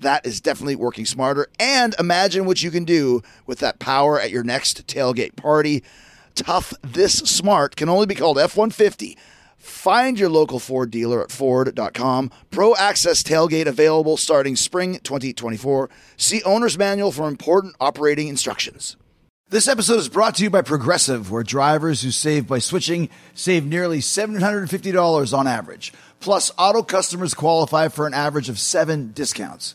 That is definitely working smarter. And imagine what you can do with that power at your next tailgate party. Tough This Smart can only be called F 150. Find your local Ford dealer at Ford.com. Pro Access Tailgate available starting spring 2024. See Owner's Manual for important operating instructions. This episode is brought to you by Progressive, where drivers who save by switching save nearly $750 on average. Plus, auto customers qualify for an average of seven discounts.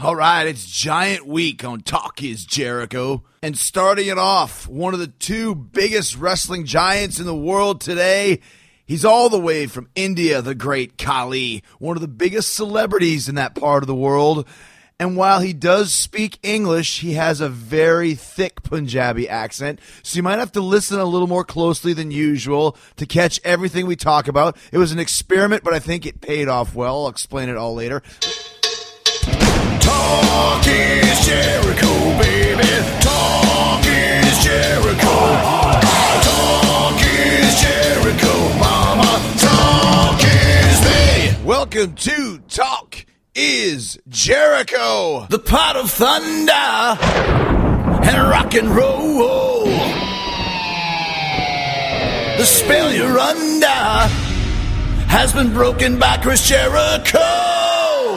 All right, it's Giant Week on Talk is Jericho. And starting it off, one of the two biggest wrestling giants in the world today. He's all the way from India, the great Khali, one of the biggest celebrities in that part of the world. And while he does speak English, he has a very thick Punjabi accent. So you might have to listen a little more closely than usual to catch everything we talk about. It was an experiment, but I think it paid off well. I'll explain it all later. Talk is Jericho, baby. Talk is Jericho. Talk is Jericho, mama. Talk is me. Welcome to Talk is Jericho. The pot of thunder and rock and roll. The spell you're under has been broken by Chris Jericho.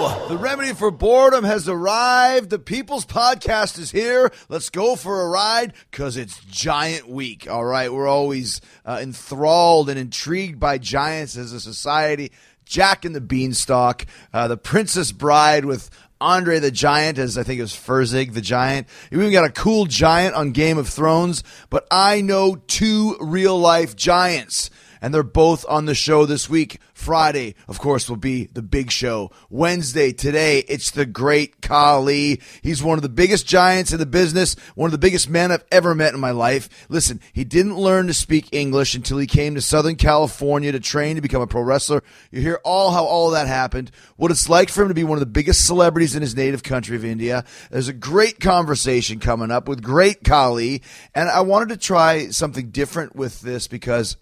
The remedy for boredom has arrived. The People's Podcast is here. Let's go for a ride because it's Giant Week. All right. We're always uh, enthralled and intrigued by giants as a society. Jack and the Beanstalk, uh, the Princess Bride with Andre the Giant, as I think it was Fezzik the Giant. We even got a cool giant on Game of Thrones, but I know two real life giants and they're both on the show this week. Friday, of course, will be the big show. Wednesday, today, it's the great Khali. He's one of the biggest giants in the business, one of the biggest men I've ever met in my life. Listen, he didn't learn to speak English until he came to Southern California to train to become a pro wrestler. You hear all how all that happened, what it's like for him to be one of the biggest celebrities in his native country of India. There's a great conversation coming up with great Khali, and I wanted to try something different with this because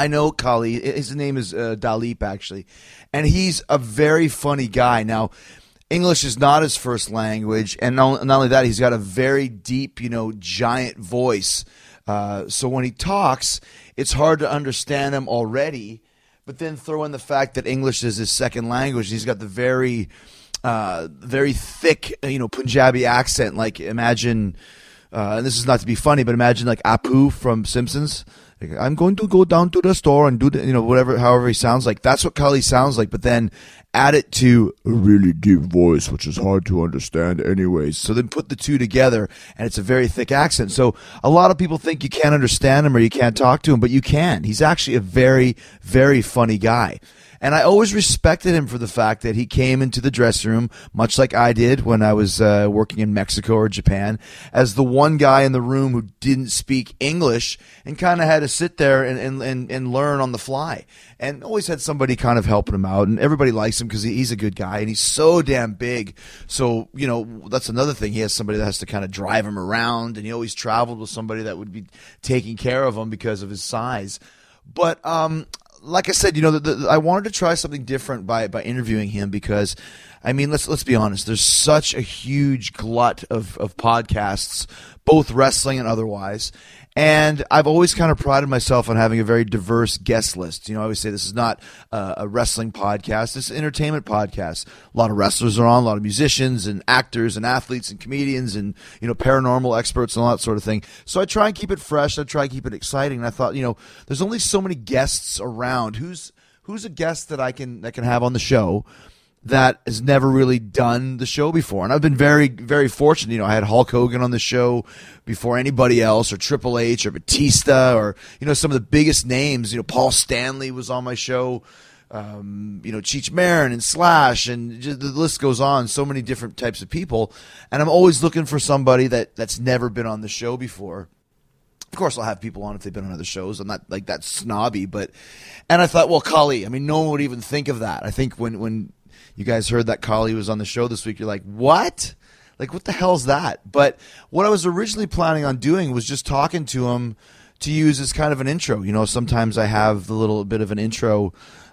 I know Khali. His name is uh, Dalip, actually, and he's a very funny guy. Now, English is not his first language, and not, not only that, he's got a very deep, you know, giant voice. Uh, so when he talks, it's hard to understand him already. But then throw in the fact that English is his second language. He's got the very, uh, very thick, you know, Punjabi accent. Like imagine, uh, and this is not to be funny, but imagine like Apu from Simpsons. Like, I'm going to go down to the store and do the, you know, whatever, however he sounds like. That's what Khali sounds like. But then add it to a really deep voice, which is hard to understand anyways. So then put the two together and it's a very thick accent. So a lot of people think you can't understand him or you can't talk to him, but you can. He's actually a very, very funny guy. And I always respected him for the fact that he came into the dressing room, much like I did when I was uh, working in Mexico or Japan, as the one guy in the room who didn't speak English and kind of had to sit there and, and, and, and learn on the fly. And always had somebody kind of helping him out. And everybody likes him because he, he's a good guy and he's so damn big. So, you know, that's another thing. He has somebody that has to kind of drive him around. And he always traveled with somebody that would be taking care of him because of his size. But um, like I said, you know, the, the, I wanted to try something different by by interviewing him because, I mean, let's let's be honest. There's such a huge glut of of podcasts, both wrestling and otherwise, And I've always kind of prided myself on having a very diverse guest list. You know, I always say this is not uh, a wrestling podcast, this is an entertainment podcast. A lot of wrestlers are on, a lot of musicians and actors and athletes and comedians and, you know, paranormal experts and all that sort of thing. So I try and keep it fresh. I try and keep it exciting. And I thought, you know, there's only so many guests around. Who's who's a guest that I can that can have on the show that has never really done the show before. And I've been very, very fortunate. You know, I had Hulk Hogan on the show before anybody else, or Triple H, or Batista, or, you know, some of the biggest names. You know, Paul Stanley was on my show. Um, you know, Cheech Marin and Slash, and just, the list goes on. So many different types of people. And I'm always looking for somebody that, that's never been on the show before. Of course, I'll have people on if they've been on other shows. I'm not like that snobby, but and I thought, well, Khali. I mean, no one would even think of that. I think when when you guys heard that Khali was on the show this week, you're like, what? Like, what the hell's that? But what I was originally planning on doing was just talking to him to use as kind of an intro. You know, sometimes I have a little bit of an intro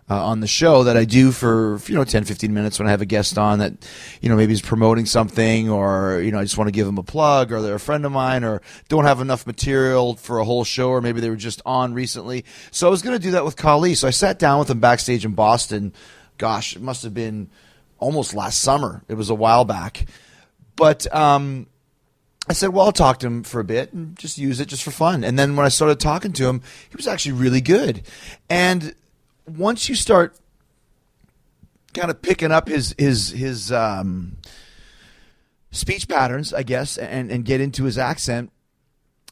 uh, on the show that I do for, you know, 10, 15 minutes when I have a guest on that, you know, maybe is promoting something or, you know, I just want to give them a plug or they're a friend of mine or don't have enough material for a whole show or maybe they were just on recently. So I was going to do that with Khali. So I sat down with him backstage in Boston. Gosh, it must have been almost last summer. It was a while back. But, um, I said, well, I'll talk to him for a bit and just use it just for fun. And then when I started talking to him, he was actually really good. And once you start kind of picking up his his his um, speech patterns, I guess, and and get into his accent,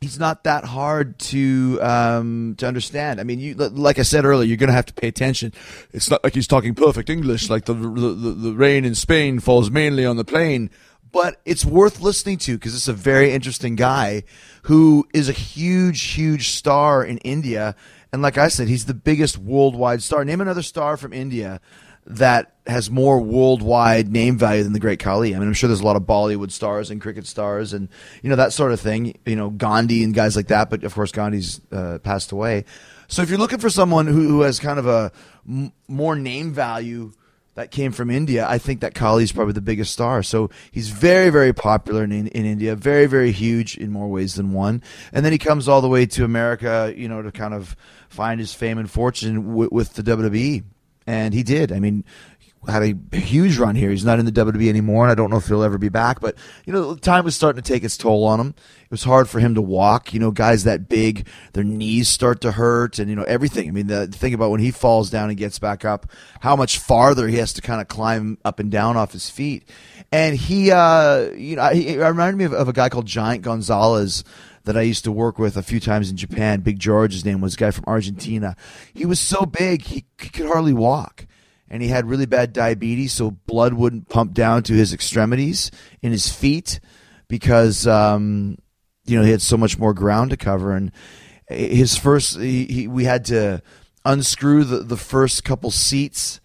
he's not that hard to um, to understand. I mean, you like I said earlier, you're going to have to pay attention. It's not like he's talking perfect English, like the the, the rain in Spain falls mainly on the plain. But it's worth listening to because it's a very interesting guy who is a huge, huge star in India and like I said, he's the biggest worldwide star. Name another star from India that has more worldwide name value than the great Khali. I mean, I'm sure there's a lot of Bollywood stars and cricket stars and you know that sort of thing. You know, Gandhi and guys like that. But of course, Gandhi's uh, passed away. So if you're looking for someone who, who has kind of a m- more name value that came from India, I think that Khali is probably the biggest star. So he's very, very popular in, in India, very, very huge in more ways than one. And then he comes all the way to America, you know, to kind of find his fame and fortune w- with the WWE. And he did. I mean, had a huge run here. He's not in the WWE anymore, and I don't know if he'll ever be back. But you know, time was starting to take its toll on him. It was hard for him to walk. You know, guys that big, their knees start to hurt, and you know everything. I mean, the, thing about when he falls down and gets back up, how much farther he has to kind of climb up and down off his feet. And he, uh, you know, he, he reminded me of, of a guy called Giant Gonzalez that I used to work with a few times in Japan. Big George, his name was, a guy from Argentina. He was so big he, he could hardly walk. And he had really bad diabetes, so blood wouldn't pump down to his extremities in his feet because, um, you know, he had so much more ground to cover. And his first, he, he, we had to unscrew the, the first couple seats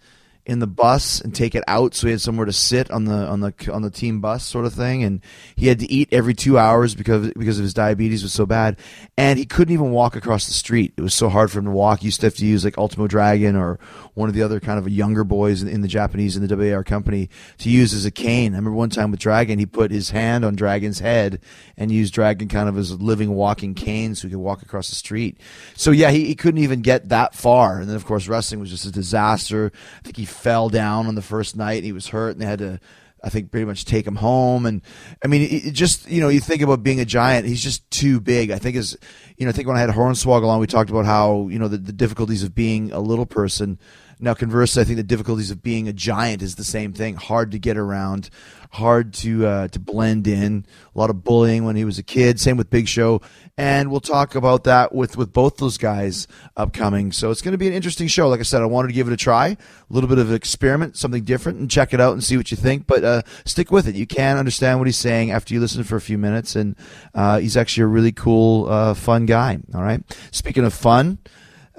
in the bus and take it out so he had somewhere to sit on the on the on the team bus sort of thing. And he had to eat every 2 hours because because of his diabetes was so bad. And he couldn't even walk across the street. It was so hard for him to walk. He used to have to use like Ultimo Dragon or one of the other kind of younger boys in, in the Japanese in the WAR company to use as a cane. I remember one time with Dragon he put his hand on Dragon's head and used Dragon kind of as a living walking cane so he could walk across the street. So yeah he, he couldn't even get that far. And then of course wrestling was just a disaster. I think he fell down on the first night. And he was hurt, and they had to, I think, pretty much take him home. And I mean, it just you know, you think about being a giant. He's just too big. I think is, you know, I think when I had Hornswoggle on, we talked about how you know the, the difficulties of being a little person. Now, conversely, I think the difficulties of being a giant is the same thing. Hard to get around, hard to uh, to blend in. A lot of bullying when he was a kid. Same with Big Show, and we'll talk about that with with both those guys upcoming. So it's going to be an interesting show. Like I said, I wanted to give it a try, a little bit of an experiment, something different, and check it out and see what you think. But uh, stick with it. You can understand what he's saying after you listen for a few minutes, and uh, he's actually a really cool, uh, fun guy. All right. Speaking of fun.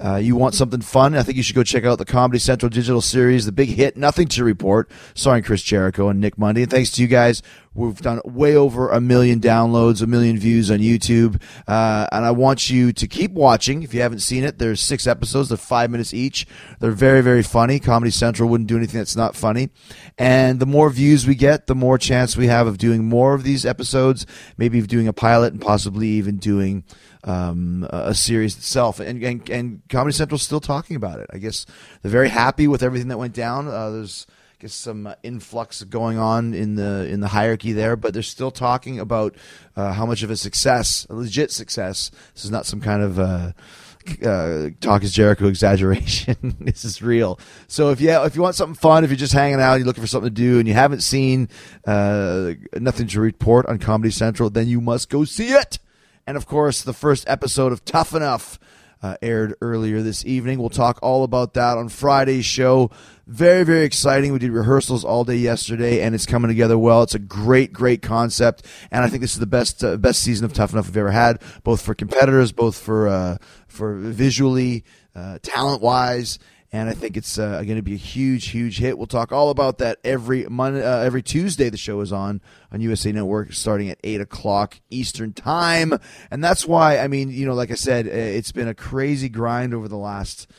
Uh, you want something fun? I think you should go check out the Comedy Central digital series, the big hit, Nothing to Report, starring Chris Jericho and Nick Mundy. And thanks to you guys We've done way over a million downloads, a million views on YouTube, uh, and I want you to keep watching. If you haven't seen it, there's six episodes. They're five minutes each. They're very, very funny. Comedy Central wouldn't do anything that's not funny. And the more views we get, the more chance we have of doing more of these episodes. Maybe of doing a pilot and possibly even doing um, a series itself. And, and, and Comedy Central's still talking about it. I guess they're very happy with everything that went down. Uh, there's I guess some influx going on in the in the hierarchy there, but they're still talking about uh, how much of a success, a legit success. This is not some kind of uh, uh, talk is Jericho exaggeration. this is real. So if you if you want something fun, if you're just hanging out, you're looking for something to do, and you haven't seen uh, nothing to report on Comedy Central, then you must go see it. And of course, the first episode of Tough Enough uh, aired earlier this evening. We'll talk all about that on Friday's show. Very, very exciting. We did rehearsals all day yesterday, and it's coming together well. It's a great, great concept, and I think this is the best uh, best season of Tough Enough we've ever had, both for competitors, both for uh, for visually, uh, talent wise and I think it's uh, going to be a huge, huge hit. We'll talk all about that every Monday, uh, every Tuesday. The show is on on USA Network starting at eight o'clock Eastern time, and that's why I mean, you know, like I said, it's been a crazy grind over the last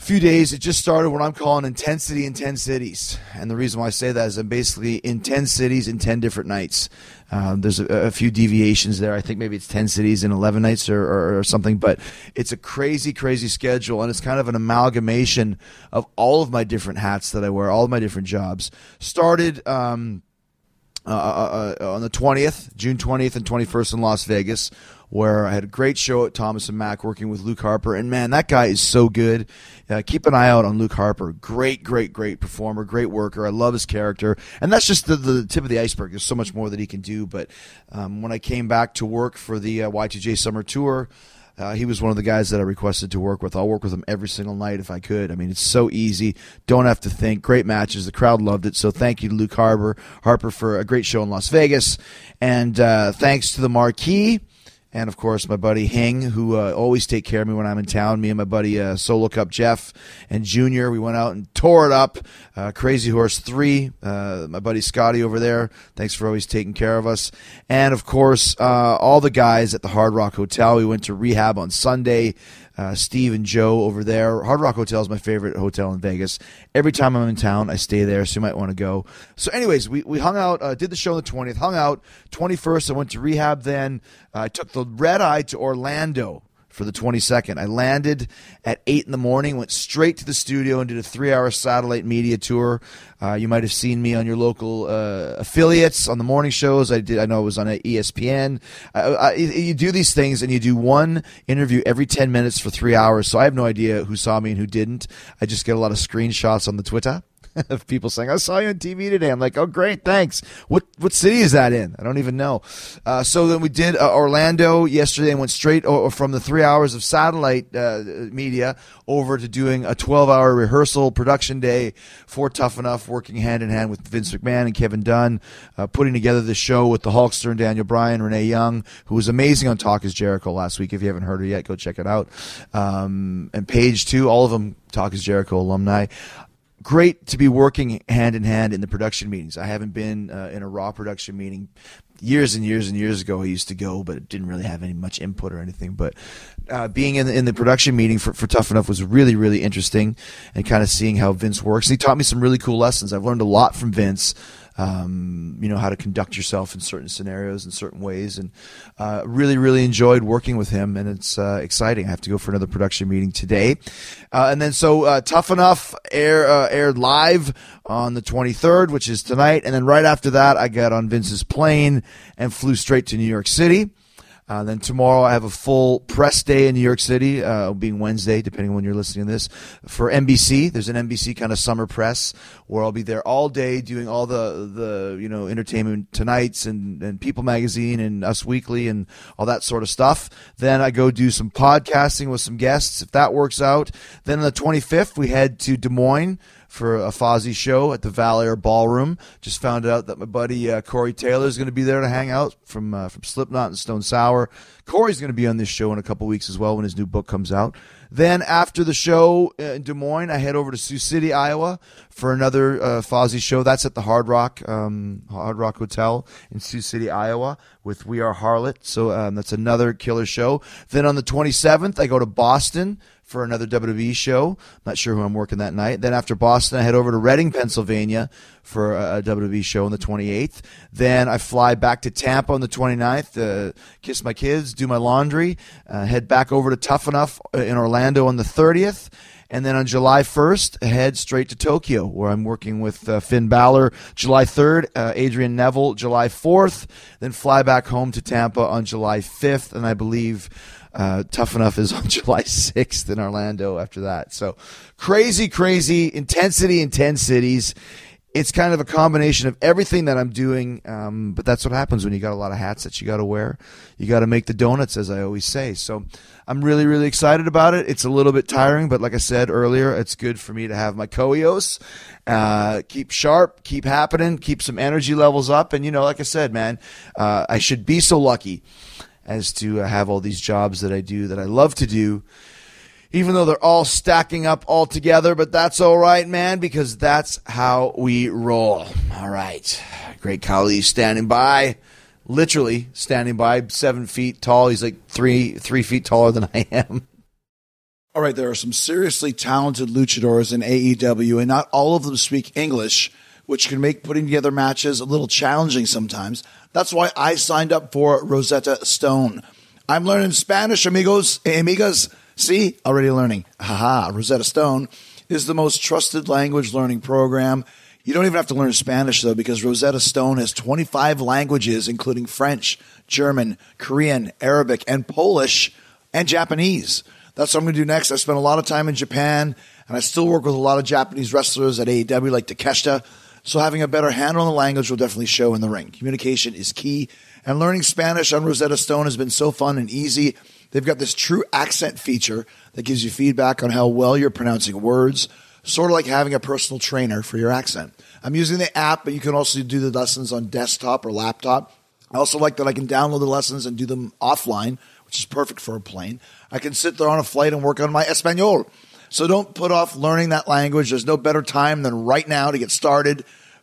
few days. It just started what I'm calling intensity in 10 cities. And the reason why I say that is I'm basically in 10 cities in 10 different nights. Um, there's a, a, few deviations there. I think maybe it's 10 cities in 11 nights or, or, or, something, but it's a crazy, crazy schedule. And it's kind of an amalgamation of all of my different hats that I wear, all of my different jobs. Started. Um, uh, uh, uh, on the 20th, June 20th and 21st in Las Vegas, where I had a great show at Thomas and Mack working with Luke Harper. And man, that guy is so good. Uh, keep an eye out on Luke Harper. Great, great, great performer, great worker. I love his character. And that's just the, the tip of the iceberg. There's so much more that he can do. But um, when I came back to work for the uh, Y2J Summer Tour, uh, he was one of the guys that I requested to work with. I'll work with him every single night if I could. I mean, it's so easy. Don't have to think. Great matches. The crowd loved it. So thank you to Luke Harper, Harper for a great show in Las Vegas. And uh, thanks to the Marquee and of course my buddy Hing, who uh, always take care of me when I'm in town. Me and my buddy uh, Solo Cup Jeff and Junior, we went out and tore it up. Uh, Crazy Horse Three, uh, my buddy Scotty over there. Thanks for always taking care of us, and of course uh, all the guys at the Hard Rock Hotel. We went to rehab on Sunday uh, Steve and Joe over there. Hard Rock Hotel is my favorite hotel in Vegas. Every time I'm in town, I stay there, so you might want to go. So, anyways, we, we hung out, uh, did the show on the 20th, hung out 21st. I went to rehab then. I took the red eye to Orlando for the 22nd. I landed at 8 in the morning, went straight to the studio and did a three hour satellite media tour. Uh, you might have seen me on your local uh, affiliates on the morning shows. I did. I know it was on ESPN. you do these things and you do one interview every 10 minutes for three hours. So I have no idea who saw me and who didn't. I just get a lot of screenshots on the Twitter. of people saying, "I saw you on TV today." I'm like, "Oh, great, thanks." What what city is that in? I don't even know. Uh, so then we did uh, Orlando yesterday and went straight o- from the three hours of satellite uh, media over to doing a 12 hour rehearsal production day for Tough Enough, working hand in hand with Vince McMahon and Kevin Dunn, uh, putting together the show with the Hulkster and Daniel Bryan, Renee Young, who was amazing on Talk Is Jericho last week. If you haven't heard her yet, go check it out. Um, and Paige too, all of them Talk Is Jericho alumni great to be working hand in hand in the production meetings. I haven't been uh, in a raw production meeting years and years and years ago. I used to go, but it didn't really have any much input or anything. But uh, being in the, in the production meeting for, for Tough Enough was really really interesting, and kind of seeing how Vince works. And he taught me some really cool lessons. I've learned a lot from Vince um, you know how to conduct yourself in certain scenarios in certain ways, and uh, really really enjoyed working with him, and it's uh, exciting. I have to go for another production meeting today, uh, and then so uh, Tough Enough air uh, aired live on the 23rd, which is tonight, and then right after that, I got on Vince's plane and flew straight to New York City. Uh, then tomorrow I have a full press day in New York City, uh, being Wednesday, depending on when you're listening to this, for NBC. There's an NBC kind of summer press where I'll be there all day doing all the the you know entertainment tonights and and People Magazine and Us Weekly and all that sort of stuff. Then I go do some podcasting with some guests if that works out. Then on the 25th we head to Des Moines for a Fozzy show at the Valley Ballroom. Just found out that my buddy uh, Corey Taylor is going to be there to hang out from uh, from Slipknot and Stone Sour. Corey's going to be on this show in a couple weeks as well when his new book comes out. Then after the show uh, in Des Moines, I head over to Sioux City, Iowa, for another uh, Fozzy show. That's at the Hard Rock um, Hard Rock Hotel in Sioux City, Iowa, with We Are Harlot. So um, that's another killer show. Then on the 27th, I go to Boston for another WWE show. Not sure who I'm working that night. Then after Boston, I head over to Reading, Pennsylvania for a WWE show on the 28th. Then I fly back to Tampa on the 29th, uh, kiss my kids, do my laundry, uh, head back over to Tough Enough uh, in Orlando on the 30th. And then on July 1st, head straight to Tokyo, where I'm working with uh, Finn Balor July 3rd, uh, Adrian Neville July 4th, then fly back home to Tampa on July 5th, and I believe uh, Tough Enough is on July 6th in Orlando after that. So crazy, crazy intensity in 10 cities. It's kind of a combination of everything that I'm doing, um, but that's what happens when you got a lot of hats that you got to wear. You got to make the donuts, as I always say. So I'm really, really excited about it. It's a little bit tiring, but like I said earlier, it's good for me to have my coios. Uh, keep sharp, keep happening, keep some energy levels up. And, you know, like I said, man, uh, I should be so lucky as to uh, have all these jobs that I do that I love to do, even though they're all stacking up all together. But that's all right, man, because that's how we roll. All right. Great Khali standing by, literally standing by, seven feet tall. He's like three three feet taller than I am. All right, there are some seriously talented luchadors in AEW, and not all of them speak English, which can make putting together matches a little challenging sometimes. That's why I signed up for Rosetta Stone. I'm learning Spanish, amigos, amigas. See, already learning. Haha, Rosetta Stone is the most trusted language learning program. You don't even have to learn Spanish though, because Rosetta Stone has 25 languages, including French, German, Korean, Arabic, and Polish, and Japanese. That's what I'm going to do next. I spent a lot of time in Japan, and I still work with a lot of Japanese wrestlers at AEW, like Takeshita. So having a better handle on the language will definitely show in the ring. Communication is key, and learning Spanish on Rosetta Stone has been so fun and easy. They've got this true accent feature that gives you feedback on how well you're pronouncing words, sort of like having a personal trainer for your accent. I'm using the app, but you can also do the lessons on desktop or laptop. I also like that I can download the lessons and do them offline, which is perfect for a plane. I can sit there on a flight and work on my Espanol. So don't put off learning that language. There's no better time than right now to get started.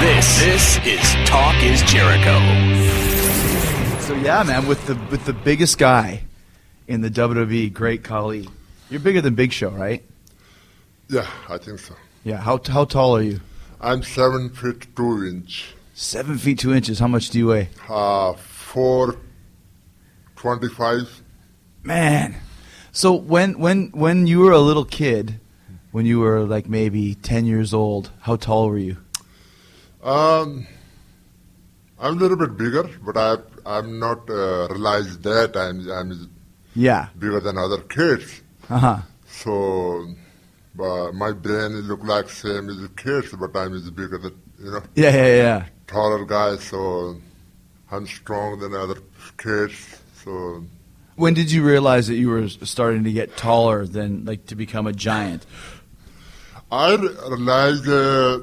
This, this is Talk is Jericho. So yeah, man, with the with the biggest guy in the WWE, Great Khali. You're bigger than Big Show, right? Yeah, I think so. Yeah. How how tall are you? I'm seven feet two inch. Seven feet two inches. How much do you weigh? Uh, four twenty-five. Man. So when when when you were a little kid, when you were like maybe ten years old, how tall were you? Um, I'm a little bit bigger, but I I'm not uh, realized that I'm I'm Yeah. bigger than other kids. Uh huh. So, but my brain look like same as the kids, but I'm is bigger than you know Yeah, yeah, yeah. taller guy. So I'm strong than other kids. So When did you realize that you were starting to get taller than like to become a giant? I realized uh,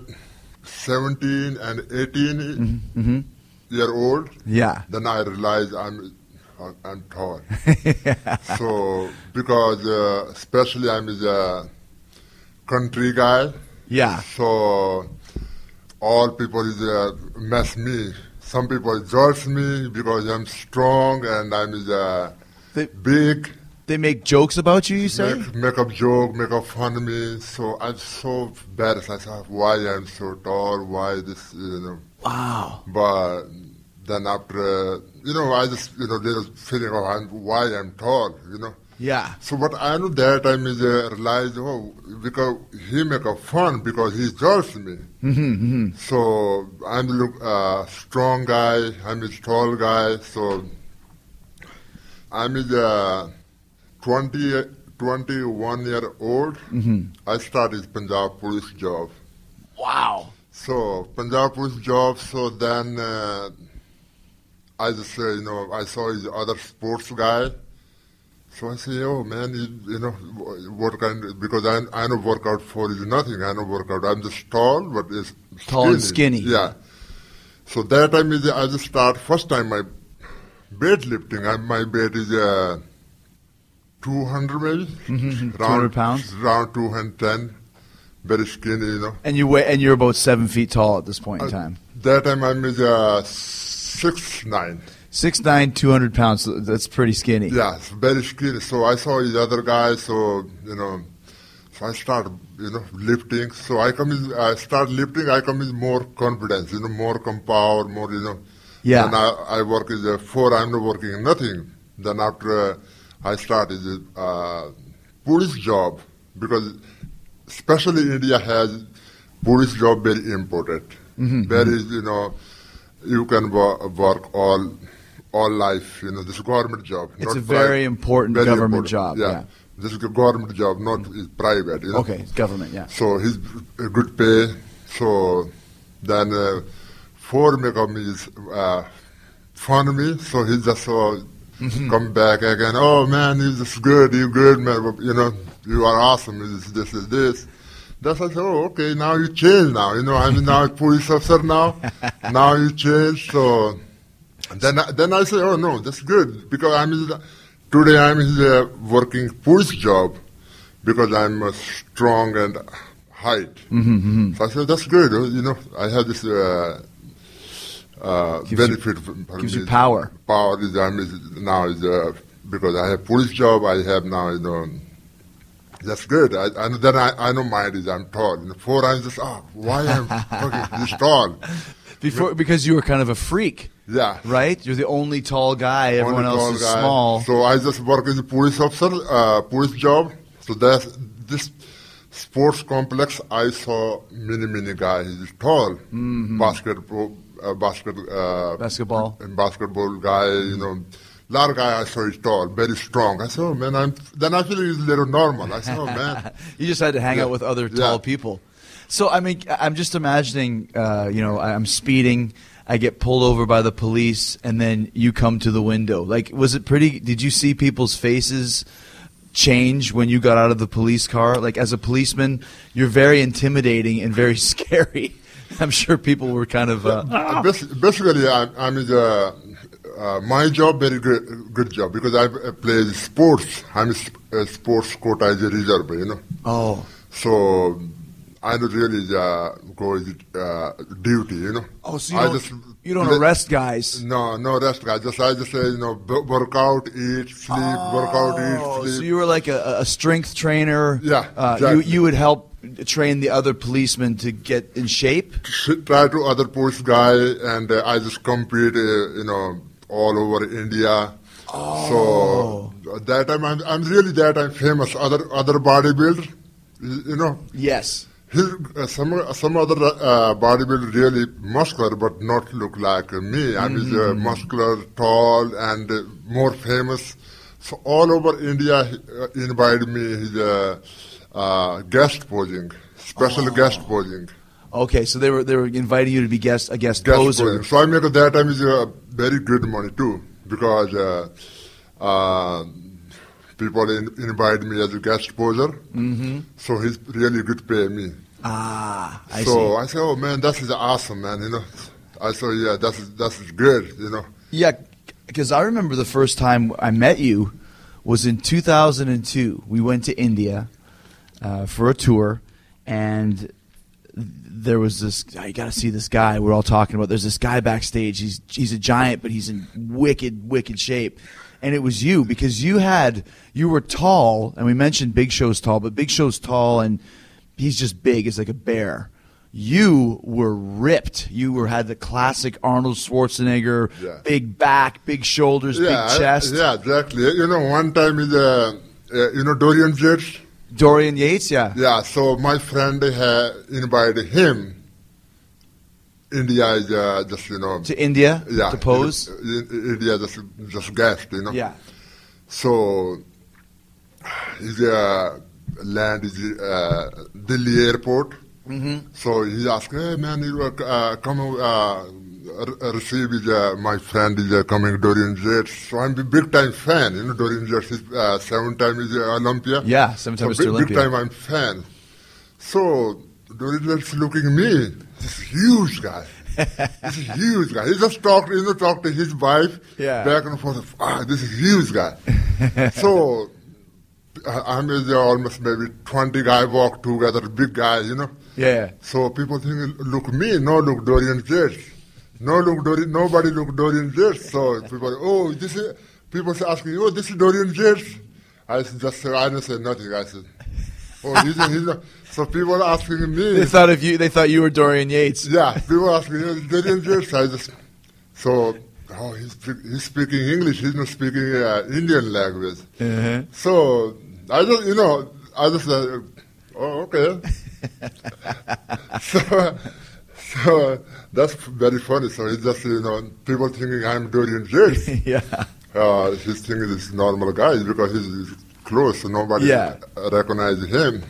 17 and 18 year old. Yeah. Then I realized I'm I'm tall. yeah. So because uh, especially I'm a country guy, Yeah. so all people is uh, mess me. Some people judge me because I'm strong and I'm uh, They- big. They make jokes about you. You say? Make, make up joke, make up fun of me. So I'm so embarrassed myself. Why I'm so tall? Why this? You know. Wow. But then after, uh, you know, I just you know little feeling of I'm, why I'm tall. You know. Yeah. So what I know that time is uh, realized, oh, because he make a fun because he judged me. Mm-hmm, So I'm a look, uh, strong guy. I'm a tall guy. So I'm a uh, 20, 21 year old. I started Punjab police job. Wow. So Punjab police job. So then uh, I just uh, you know I saw his other sports guy. So I say, oh man, you, you know what kind? Because I I know workout for is nothing. I know workout. I'm just tall, but it's Tall and skinny. Yeah. So that time is I just start first time my weightlifting. I, my weight is uh, 200 maybe. Mhm, 200 Round- pounds? Around 210. Very skinny, you know. And you weigh, and you're about seven feet tall at this point in time. That time I was uh, six nine. Six nine, two hundred pounds. That's pretty skinny. Yeah, very skinny. So I saw the other guy. So you know, so I start you know lifting. So I come in, I start lifting. I come with more confidence. You know, more power, more you know. Yeah. And I, I work with the four. I'm not working nothing. Then after uh, I started the uh, police job because especially India has police job very important. Mm-hmm, Very you know you can wo- work all all life. You know this government job. It's a very important very government important. job, yeah. this is a government job, not is private. You know? Okay, government. Yeah. So he's a good pay. So then uh, four make of me is uh, fun me. So he just uh, Mm-hmm. come back again. Oh man, he's just good. You good man. You know, you are awesome. This, is this is this. That's I said. Oh, okay. Now you change. Now you know. I'm now police officer now. now you change. So then, I, then I say, oh no, that's good because I'm today I'm uh, working police job because I'm uh, strong and height. Mm-hmm, So I said that's good. You know, I have this uh, uh, you- benefit. for- for gives you power. Power is I'm now is uh, because I have police job. I have now you know. That's good. I, and then I, I know mine is I'm tall. You know, four I'm just oh why I'm fucking this tall. Before because you were kind of a freak, Yeah. right? You're the only tall guy. Everyone Only else is guy. small. So I just work as a police officer, uh, police job. So that's this sports complex. I saw many many guys. He's tall, basketball, uh, basket, uh. Basketball. and basketball guy. You know, lot of guy I saw is tall, very strong. I said, oh man, I'm. Then I feel he's a little normal. I said, oh man. you just had to hang Yeah. out with other Yeah. tall people. So I mean, I'm just imagining. Uh, you know, I'm speeding. I get pulled over by the police, and then you come to the window. Like, was it pretty? Did you see people's faces change when you got out of the police car? Like, as a policeman, you're very intimidating and very scary. I'm sure people were kind of. Uh, Uh, Basically, I'm, I'm in the, uh, my job very good, good job because I uh, play sports. I'm a, sp- a sports quota as a reserve, you know. oh, So I don't really uh, go uh, duty, you know. oh, so you I don't, you don't arrest guys. No, no rest. guys. just I just say you know work out, eat, sleep, work out, eat, sleep. so you were like a, a strength trainer. Yeah, uh, exactly. you you would help train the other policemen to get in shape. Try to other police guy, and uh, I just compete, uh, you know, all over India. Oh. So that time I'm, I'm really that I'm famous. Other other bodybuilder, you know, Yes. he, uh, some some other uh, bodybuilder really muscular but not look like me. I'm Mm-hmm. uh, muscular, tall, and uh, more famous. So all over India, he, uh, invited me his uh, guest posing, special Oh. guest posing. Okay, so they were they were inviting you to be guest a guest, Guest poser. posing. So I make at that time is uh, very good money too because uh, uh, people in, invite me as a guest poser. Mm-hmm. So he's really good pay me. Ah, I so see. I said, "Oh man, that is awesome, man." You know, I said, "Yeah, that's that's good." You know, Yeah, because I remember the first time I met you was in 2002. We went to India uh, for a tour, and there was this. I got to see this guy. We're all talking about. There's this guy backstage. He's he's a giant, but he's in wicked wicked shape. And it was you because you had you were tall, and we mentioned Big Show's tall, but Big Show's tall, and he's just big. He's like a bear. You were ripped. You were had the classic Arnold Schwarzenegger, Yeah. big back, big shoulders, yeah, big I- chest. yeah, exactly. You know, one time is uh, uh, you know Dorian Yates. Dorian Yates, yeah. Yeah, so my friend had invited him. India is uh, just you know To India yeah to pose. in- in- India just just guest you know Yeah. So his uh, land is uh, Delhi airport. Mm-hmm. So he asked, "Hey man, you uh, come uh, receive his, uh, my friend is uh, coming Dorian Yates." So I'm a big time fan. You know, Dorian Yates is uh, seven time is uh, Olympia. Yeah, seven-time so Mr. big, Olympia. Big time I'm fan. So Dorian Yates looking at me, this huge guy. this is huge guy. He just talked, you know, talked to his wife Yeah. back and forth. Ah, this is huge guy. so I- I'm uh, almost maybe 20 guy walk together, big guy, you know. Yeah. So people think, look me, no look Dorian Yates. No look Dorian, nobody look Dorian Yates. So people, oh, this is, people say, asking, oh, this is Dorian Yates. I said, just I didn't say nothing. I said, oh, he's, a, he's a, so people are asking me. They thought if you they thought you were Dorian Yates. Yeah, people ask me, "Oh, Dorian Yates. I just, so, oh, he's, he's speaking English, he's not speaking uh, Indian language. Uh-huh. So, I just, you know, I just said, oh, okay. so, so, that's very funny. So, it's just, you know, people thinking I'm Dorian Yates. yeah. uh, he's thinking this normal guy because he's, he's close, nobody Yeah. recognizes him.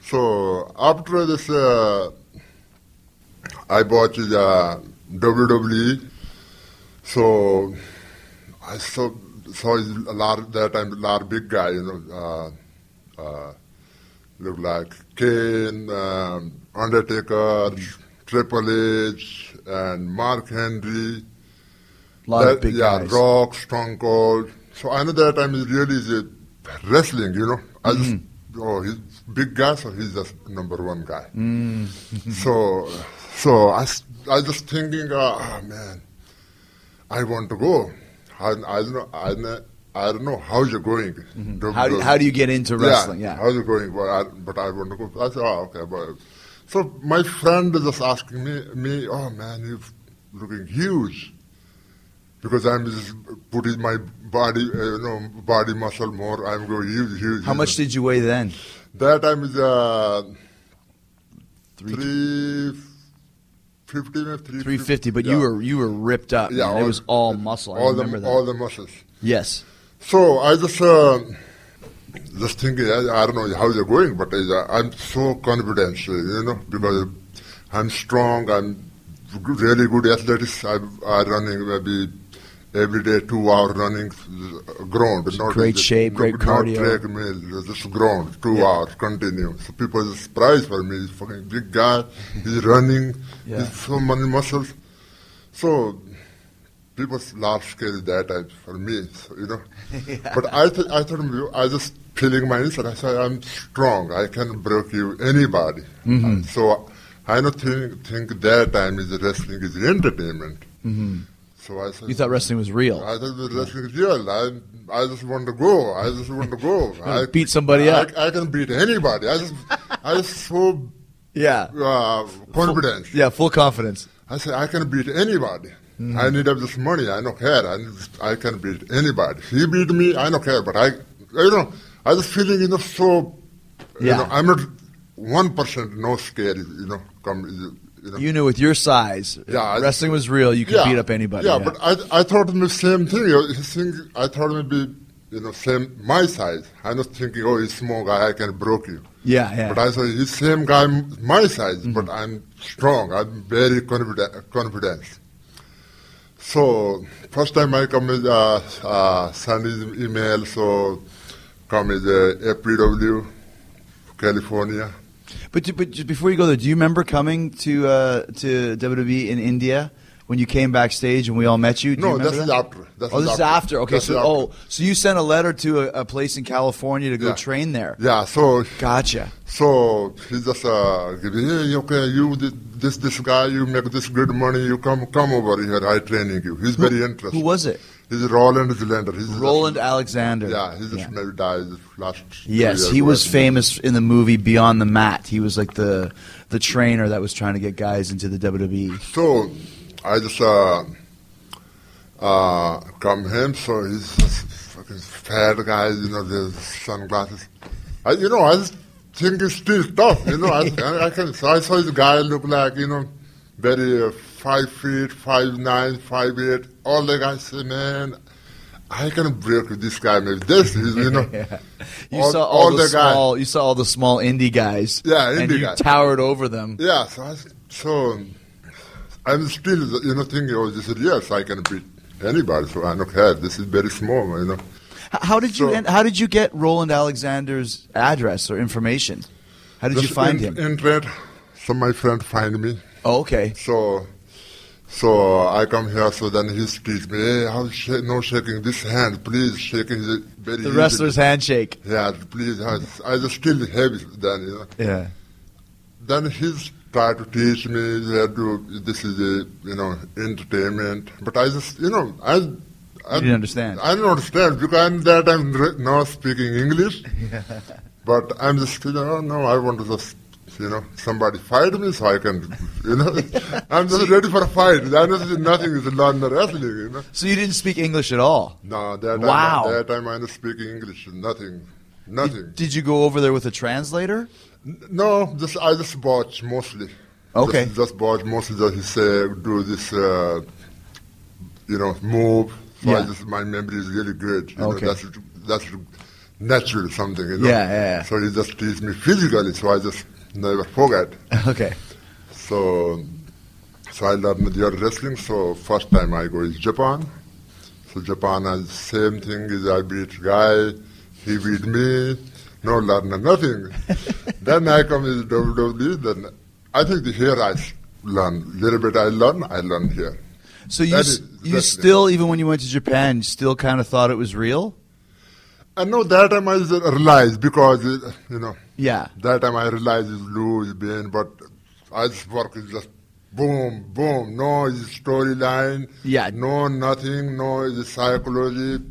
So after this, uh, I bought the uh, WWE. So I saw saw a lot that time a lot big guy, you know, uh, uh, look like Kane, um, Undertaker, Triple H, and Mark Henry. A lot of big yeah, guys. Rock, Stone Cold. So I know that time is really is a wrestling, you know. I just Mm-hmm. oh he's big guy, so he's just number one guy. Mm. so so I, I just thinking, uh, oh man, I want to go. I, I don't know I don't know, I don't know how you're going. Mm-hmm. How do, how do you get into wrestling? Yeah. How's it going? But I, but I want to go. I said, oh, okay. But, so my friend is just asking me, me, oh man, you're looking huge. Because I'm just putting my body, uh, you know, body muscle more. I'm going huge, huge. How much did you weigh then? That time is uh, Three- three fifty, three 350, but yeah. you were you were ripped up. yeah, man. it was all muscle. I all remember the that. all the muscles. yes. So I just uh, just thinking, I, I don't know how they're going, but I'm so confident, you know, because I'm strong. I'm really good athletics. I'm, I'm running maybe every day two hour running uh, ground. Not great just- shape, great cardio. treadmill, just ground, two Yeah. hours continue. So people are surprised for me. He's fucking big guy. He's running. Yeah. He's so many muscles. So people large scale that time for me, so, you know. But I, th- I thought I just feeling my inside. I said I'm strong. I can break you anybody. Mm-hmm. So I don't think think that time is wrestling is entertainment. So I said Mm-hmm. You thought wrestling was real. I thought wrestling is real. I I just want to go. I just want to go. I beat somebody I, up. I can beat anybody. I just I just so Yeah. uh, confident. Yeah, full confidence. I said, I can beat anybody. Mm-hmm. I need this money. I don't care. I, I can beat anybody. He beat me. I don't care. But I, you know, I was feeling, you know, so, you Yeah. know, I'm not one percent no scared. You know, come, you know. You knew with your size, Yeah, I- wrestling was real. You could yeah, beat up anybody. Yeah, but I, I thought the same thing. You think, I thought maybe, you know, same my size. I'm not thinking, oh, he's small guy. I can broke you. yeah, yeah. But I said, he's same guy my size, Mm-hmm. but I'm strong. I'm very confident. confident. So first time I come with uh, uh, send his email. So come with uh, APW, California. But, but before you go there, do you remember coming to uh, to WWE in India when you came backstage and we all met you? Do No, remember that's that? after. That's oh, this is after. Okay, That's so after. oh, so you sent a letter to a, a place in California to go Yeah. train there. Yeah. So Gotcha. So he just uh, give me, hey, okay, you this this guy, you make this good money, you come come over here, I training you. He's very interested. Who was it? He's Roland Alexander. He's Roland Just, Alexander. yeah, he just Yeah. maybe died last. Yes, he was famous in the movie Beyond the Mat. He was like the the trainer that was trying to get guys into the. WWE. So I just uh, uh, come him. So he's just fucking fat guys, you know, the sunglasses. I, you know, I just think it's still tough. You know, I, I, I can. So I saw this guy look like, you know, very uh, five feet, five nine, five eight. All the guys say, man, I can break with this guy. Maybe this is, you know. You all, saw all, the, the guys. small. You saw all the small indie guys. Yeah, and indie you guys. towered over them. Yeah, so, I, so I'm still, you know, thinking, oh, this is, yes, I can beat anybody. So I don't care. This is very small, you know. How did you So- end, How did you get Roland Alexander's address or information? How did you find in- him? Internet. So my friend find me. oh, okay. So, so I come here. So then he teach me, hey, how sh- no shaking this hand, please shaking it very The easily." wrestler's handshake. Yeah, please. I, I just still heavy then, you know. Yeah. Then he's tried to teach me that to, this is a you know entertainment, but I just you know I. I You didn't understand. I don't understand because I'm that I'm re- not speaking English, but I'm just you know no I want to just you know somebody fight me so I can you know I'm just ready for a fight. I know nothing is learn the wrestling you know. So you didn't speak English at all. No, that Wow. time, that time I'm not speaking English. Nothing, nothing. Did you go over there with a translator? No, just I just watch mostly. Okay. Just, just watch mostly. Just he say do this, uh, you know, move. So I Yeah. just my memory is really good. You Okay. know, that's that's natural something. You know. Yeah, yeah, yeah. So he just teach me physically, so I just never forget. okay. So, so I learned the wrestling. So first time I go is Japan. So Japan has same thing is I beat guy, he beat me, no learn nothing. then I come with WWE. Then I think the here I learn A little bit. I learn. I learn here. So you is- you still even when you went to Japan, you still kind of thought it was real? I know that time I realized because uh, you know Yeah. that time I realized it's lose being, but I just work is just boom, boom. No is storyline. Yeah. No nothing. No is psychology.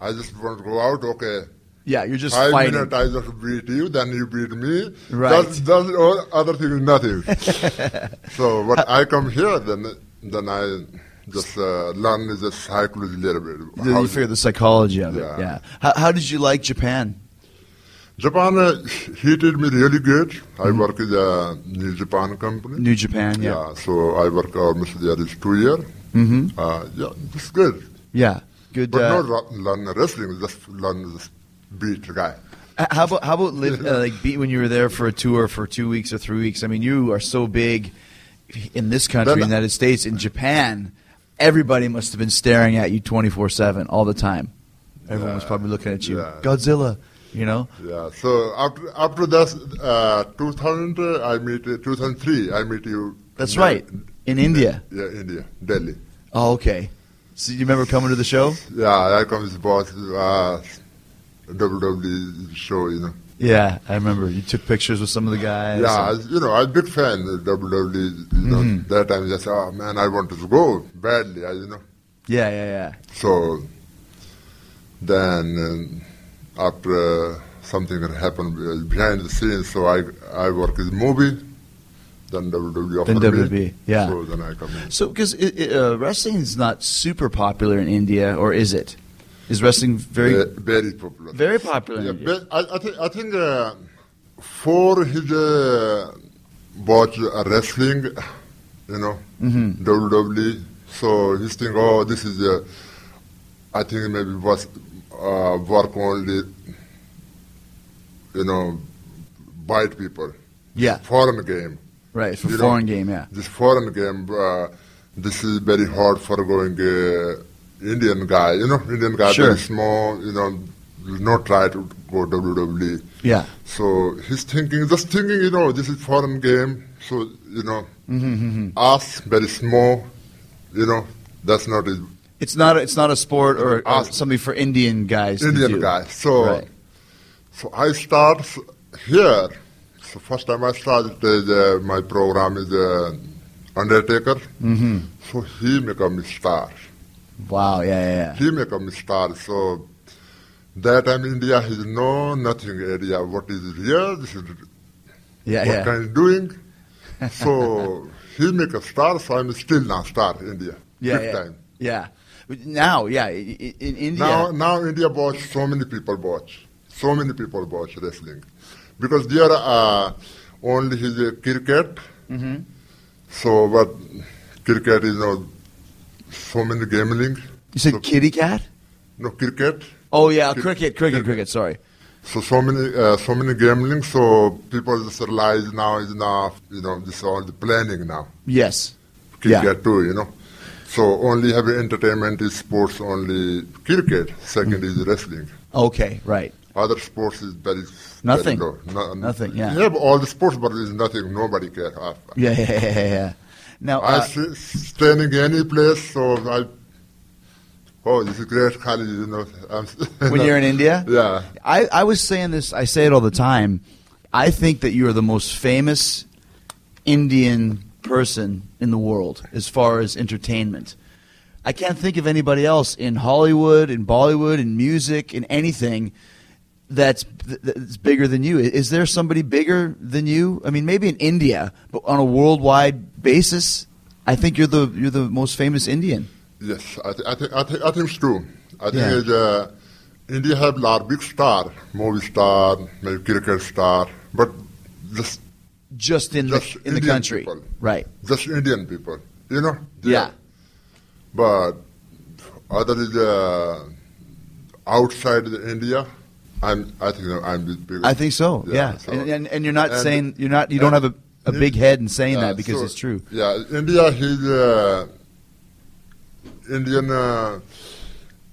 I just want to go out. Okay. Yeah, you're just Five fighting. minutes I just beat you, then you beat me. Right. That's, that's all other thing is nothing. so when I come here, then then I just uh, learn the psychology a little bit. How- you figure the psychology of it. Yeah. Yeah. How, how did you like Japan? Japan uh, treated me really good. I work in the New Japan company. Mm-hmm. New Japan, yeah. Yeah, so I work almost there is two years. Mm-hmm. Uh, yeah, it's good. Yeah. Good. But uh, not learn wrestling, just learn beat the guy. how about how about live, uh, like be, when you were there for a tour for two weeks or three weeks? I mean, you are so big in this country, Then- United States, in Japan. Everybody must have been staring at you twenty four seven all the time. Everyone was probably looking at you, Yeah. Godzilla. You know. Yeah, so after after that, uh, 2000, uh, I meet, uh, 2003, I meet you. That's in, right. In India. Yeah, India, Delhi. Oh, okay. So you remember coming to the show? Yeah, I come with boss, uh, WWE show, you know. Yeah, I remember. You took pictures with some of the guys. Yeah, and- you know, I'm a big fan of WWE. You know, Mm-hmm. that time I said, oh man, I wanted to go badly, you know. yeah, yeah, yeah. So then um, after uh, something that happened uh, behind the scenes, so I I work in movie. Then WWE Then offered WWE, me. yeah. So then I come in. So, because uh, wrestling is not super popular in India, or is it? Is wrestling very, Ve- very popular. very popular? Yeah, but I, I think I think uh, for his uh, watch uh, wrestling, you know, Mhm. WWE. So he's thinking, oh, this is uh, I think maybe was uh, work only, you know, white people. Yeah, Foreign game. right. For you know, foreign game, yeah. This foreign game, uh, this is very hard for going uh, Indian guy. You know, Indian guy Sure. very small. You know, not try to go WWE. Yeah. So he's thinking, just thinking, you know, this is foreign game. So you know, Mm-hmm. us very small. You know, that's not his It's not. A, it's not a sport or, or Awesome. something for Indian guys. Indian do. guy. So Right. so I start here. So first time I started uh, my program is uh, Undertaker. Mm-hmm. So he become a star. Wow. Yeah, yeah, yeah. He become a star. So that time India has no nothing area. What is here? This is Yeah, what yeah. kind of doing? so he make a star. So I'm still not star India. yeah, yeah. time. Yeah. Now, yeah, i- i- in India. Now, now India watch so many people watch, so many people watch wrestling, because there are only his uh, cricket. Mm-hmm. So, but cricket is not so many gambling. you said so, kitty cat? no cricket. Oh yeah, Cri- cricket, cricket, cricket. Sorry. So so many uh, so many gambling. So people just realize now is now you know this all the planning now. Yes. cricket Yeah. too, you know. So only have entertainment is sports only cricket. Second is wrestling. Okay. Right. Other sports is very Nothing. Very. No- Nothing, yeah. You have all the sports, but there's nothing. Nobody care. Yeah, yeah, yeah, yeah. Now, I uh, see standing any place, so I. Oh, this is great college, you know. I'm, when you're in India, Yeah. I, I was saying this. I say it all the time. I think that you are the most famous Indian person in the world as far as entertainment. I can't think of anybody else in Hollywood, in Bollywood, in music, in anything that's that's bigger than you. Is there somebody bigger than you? I mean, maybe in India, but on a worldwide basis, I think you're the you're the most famous Indian. Yes, I, th- I think I think I think it's true. I think Yeah. it's, uh, India have a lot big star, movie star, maybe cricket star, but just Just in Just the in the country, people. right? just Indian people, you know. Yeah. are- But other is uh, outside the India, I'm I think I'm the biggest. I think so. Yeah, so- and, and and you're not and- saying you're not you don't have a, a big head in saying yeah, that because so- it's true. Yeah, India, he's uh, Indian. Uh,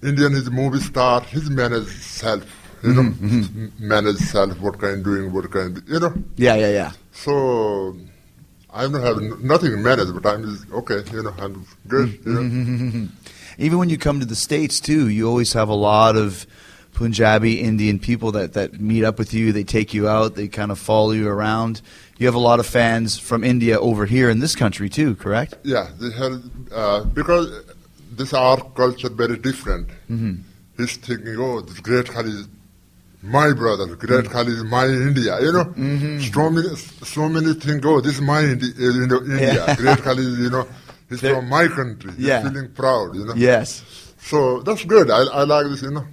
Indian is a movie star. He's managed self. You know, Mm-hmm, manage self. What kind doing? What kind? You know. Yeah, yeah, yeah. So I don't have nothing managed, but I'm just, okay. You know, I'm good. You know. Mm-hmm. Even when you come to the states too, you always have a lot of Punjabi Indian people that that meet up with you. They take you out. They kind of follow you around. You have a lot of fans from India over here in this country too, correct? Yeah, they have, uh, because this our culture very different. Mm-hmm. He's thinking, oh, this great Khali is my brother. Great Khali is my India. You know, Mm-hmm. so many, so many think, oh, this is my Indi- uh, you know, India. Yeah. Great Khali is, you know, he's They're- from my country. He's Yeah. feeling proud. You know. Yes. So that's good. I, I like this. You know.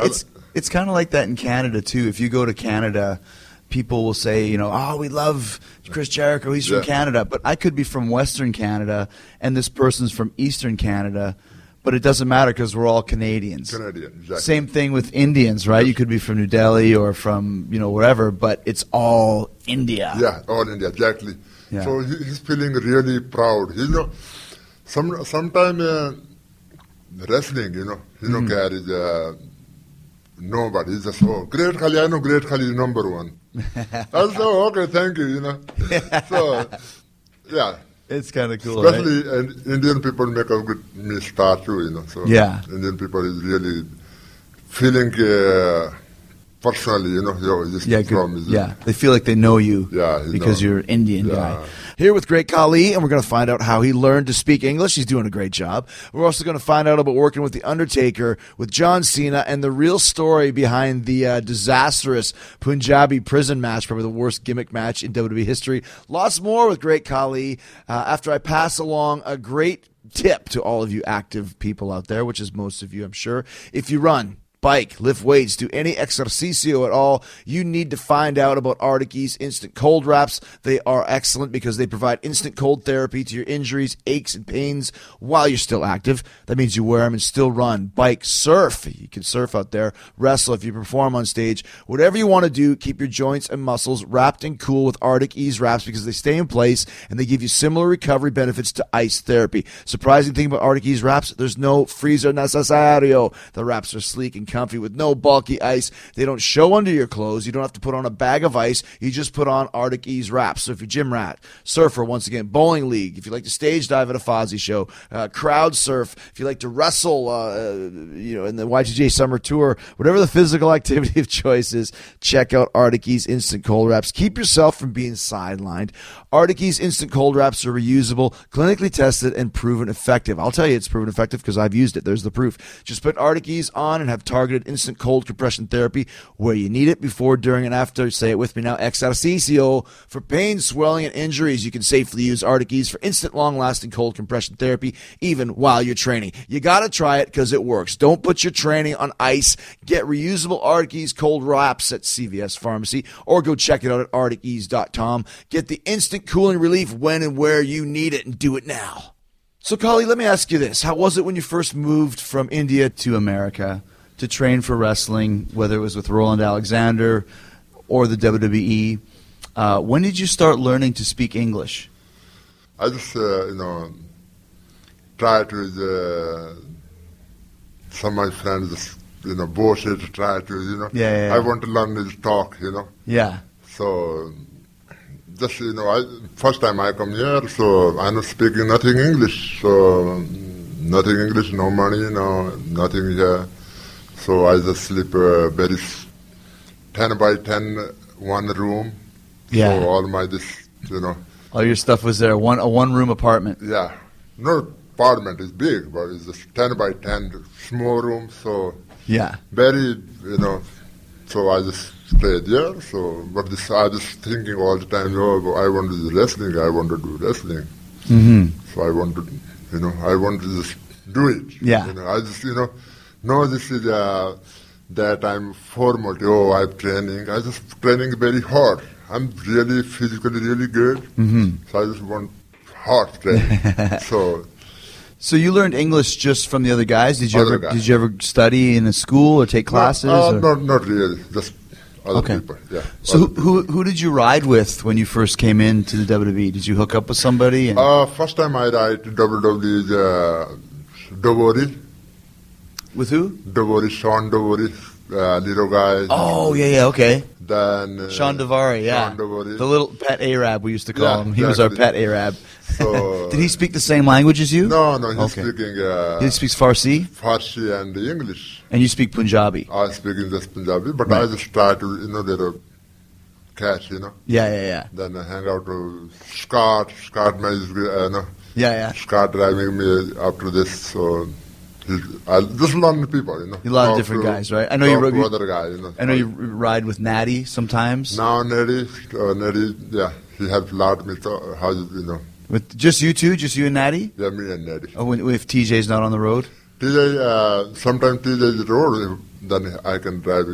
It's it's kind of like that in Canada too. If you go to Canada, people will say, you know, oh, we love Chris Jericho. He's from Yeah. Canada, but I could be from Western Canada, and this person's from Eastern Canada. But it doesn't matter because we're all Canadians. Canadian, exactly. Same thing with Indians, right? You could be from New Delhi or from you know wherever, but it's all India. Yeah, all India, exactly. Yeah. So he, he's feeling really proud. You know, some sometime uh, wrestling, you know, you know, Mm-hmm. carries uh, nobody. He's just oh, great Khali, I know great Khali is number one. I said, oh, okay, thank you. You know, so yeah. It's kind of cool. right? Especially uh, Indian people make a good me star too, you know. So Yeah. Indian people is really feeling uh, personally, you know, Yeah, from yeah. They feel like they know you Yeah, you because know. you're an Indian Yeah. guy. Here with Great Khali, and we're going to find out how he learned to speak English. He's doing a great job. We're also going to find out about working with The Undertaker, with John Cena, and the real story behind the uh, disastrous Punjabi prison match, probably the worst gimmick match in WWE history. Lots more with Great Khali uh, after I pass along a great tip to all of you active people out there, which is most of you, I'm sure. If you run, bike, lift weights, do any exercicio at all, you need to find out about Arctic Instant Cold Wraps. They are excellent because they provide instant cold therapy to your injuries, aches, and pains while you're still active. That means you wear them and still run, bike, surf. You can surf out there, wrestle if you perform on stage. Whatever you want to do, keep your joints and muscles wrapped and cool with Arctic Ease Wraps because they stay in place and they give you similar recovery benefits to ice therapy. Surprising thing about Arctic Ease Wraps, there's no freezer necesario. The wraps are sleek and comfy with no bulky ice. They don't show under your clothes. You don't have to put on a bag of ice. You just put on Arctic Ease wraps. So if you're gym rat, surfer, once again, bowling league, if you like to stage dive at a Fozzy show, uh, crowd surf, if you like to wrestle, uh, you know, in the Y2J summer tour, whatever the physical activity of choice is, check out Arctic Ease instant cold wraps. Keep yourself from being sidelined. Arctic Ease instant cold wraps are reusable, clinically tested, and proven effective. I'll tell you it's proven effective because I've used it. There's the proof. Just put Arctic Ease on and have target targeted instant cold compression therapy where you need it before, during, and after. Say it with me now. Exercicio. For pain, swelling, and injuries, you can safely use Arctic Ease for instant, long lasting cold compression therapy, even while you're training. You got to try it because it works. Don't put your training on ice. Get reusable Arctic Ease cold wraps at CVS Pharmacy or go check it out at arcticease.com. Get the instant cooling relief when and where you need it and do it now. So, Khali, let me ask you this. How was it when you first moved from India to America to train for wrestling, whether it was with Roland Alexander or the WWE? Uh, when did you start learning to speak English? I just, uh, you know, try to, uh, some of my friends you know, bullshit, try to, you know. Yeah, yeah, yeah. I want to learn to talk, you know. Yeah. So, just, you know, I, first time I come here, so I'm not speaking nothing English. So, nothing English, no money, no, nothing here. So I just sleep uh, very s- 10 by 10, one room. Yeah. So all my, this, you know, All your stuff was there, one a one room apartment. yeah. No apartment is big, but it's just 10 by 10, small room. So Yeah. very, you know, so I just stayed there. So, but this, I was thinking all the time, oh, I want to do wrestling, I want to do wrestling. Mm-hmm. So I want to, you know, I want to just do it. Yeah. You know, I just, you know, no, this is uh, that I'm formal. Oh, I'm training. I just training very hard. I'm really physically really good. Mm-hmm. So I just want hard training. so So you learned English just from the other guys? Did you ever guys. did you ever study in a school or take classes? No, uh, not, not really. Just other Okay. people. Yeah. So who, who who did you ride with when you first came into the WWE? Did you hook up with somebody? And, Uh, first time I ride WWE is uh, Dovori, with who? Dovori, Sean Dovori, uh, little guy. Oh yeah yeah okay. Then uh, Shawn Daivari, yeah, Shawn Daivari. the little pet Arab we used to call Yeah, him. He was our pet Arab. So- did he speak the same language as you? No, no, he's Okay. speaking uh, He speaks Farsi, Farsi and English. and you speak Punjabi. I speak in just Punjabi, but Right. I just try to, you know, little catch, you know. Yeah yeah yeah Then I hang out with Scott. Scott, my, uh, no, yeah yeah. Scott driving me up to this, so I just learn people, you know. A lot of different to- guys, right? I know you talk wrote- you- other guys, you know. I know you ride with Natty sometimes. Now Natty, uh, Neri, yeah, he helped a lot me to, how, you know, With just you two, just you and Natty. yeah, me and Neri. Oh, when, if TJ's not on the road. TJ, uh, sometimes TJ is road, then I can drive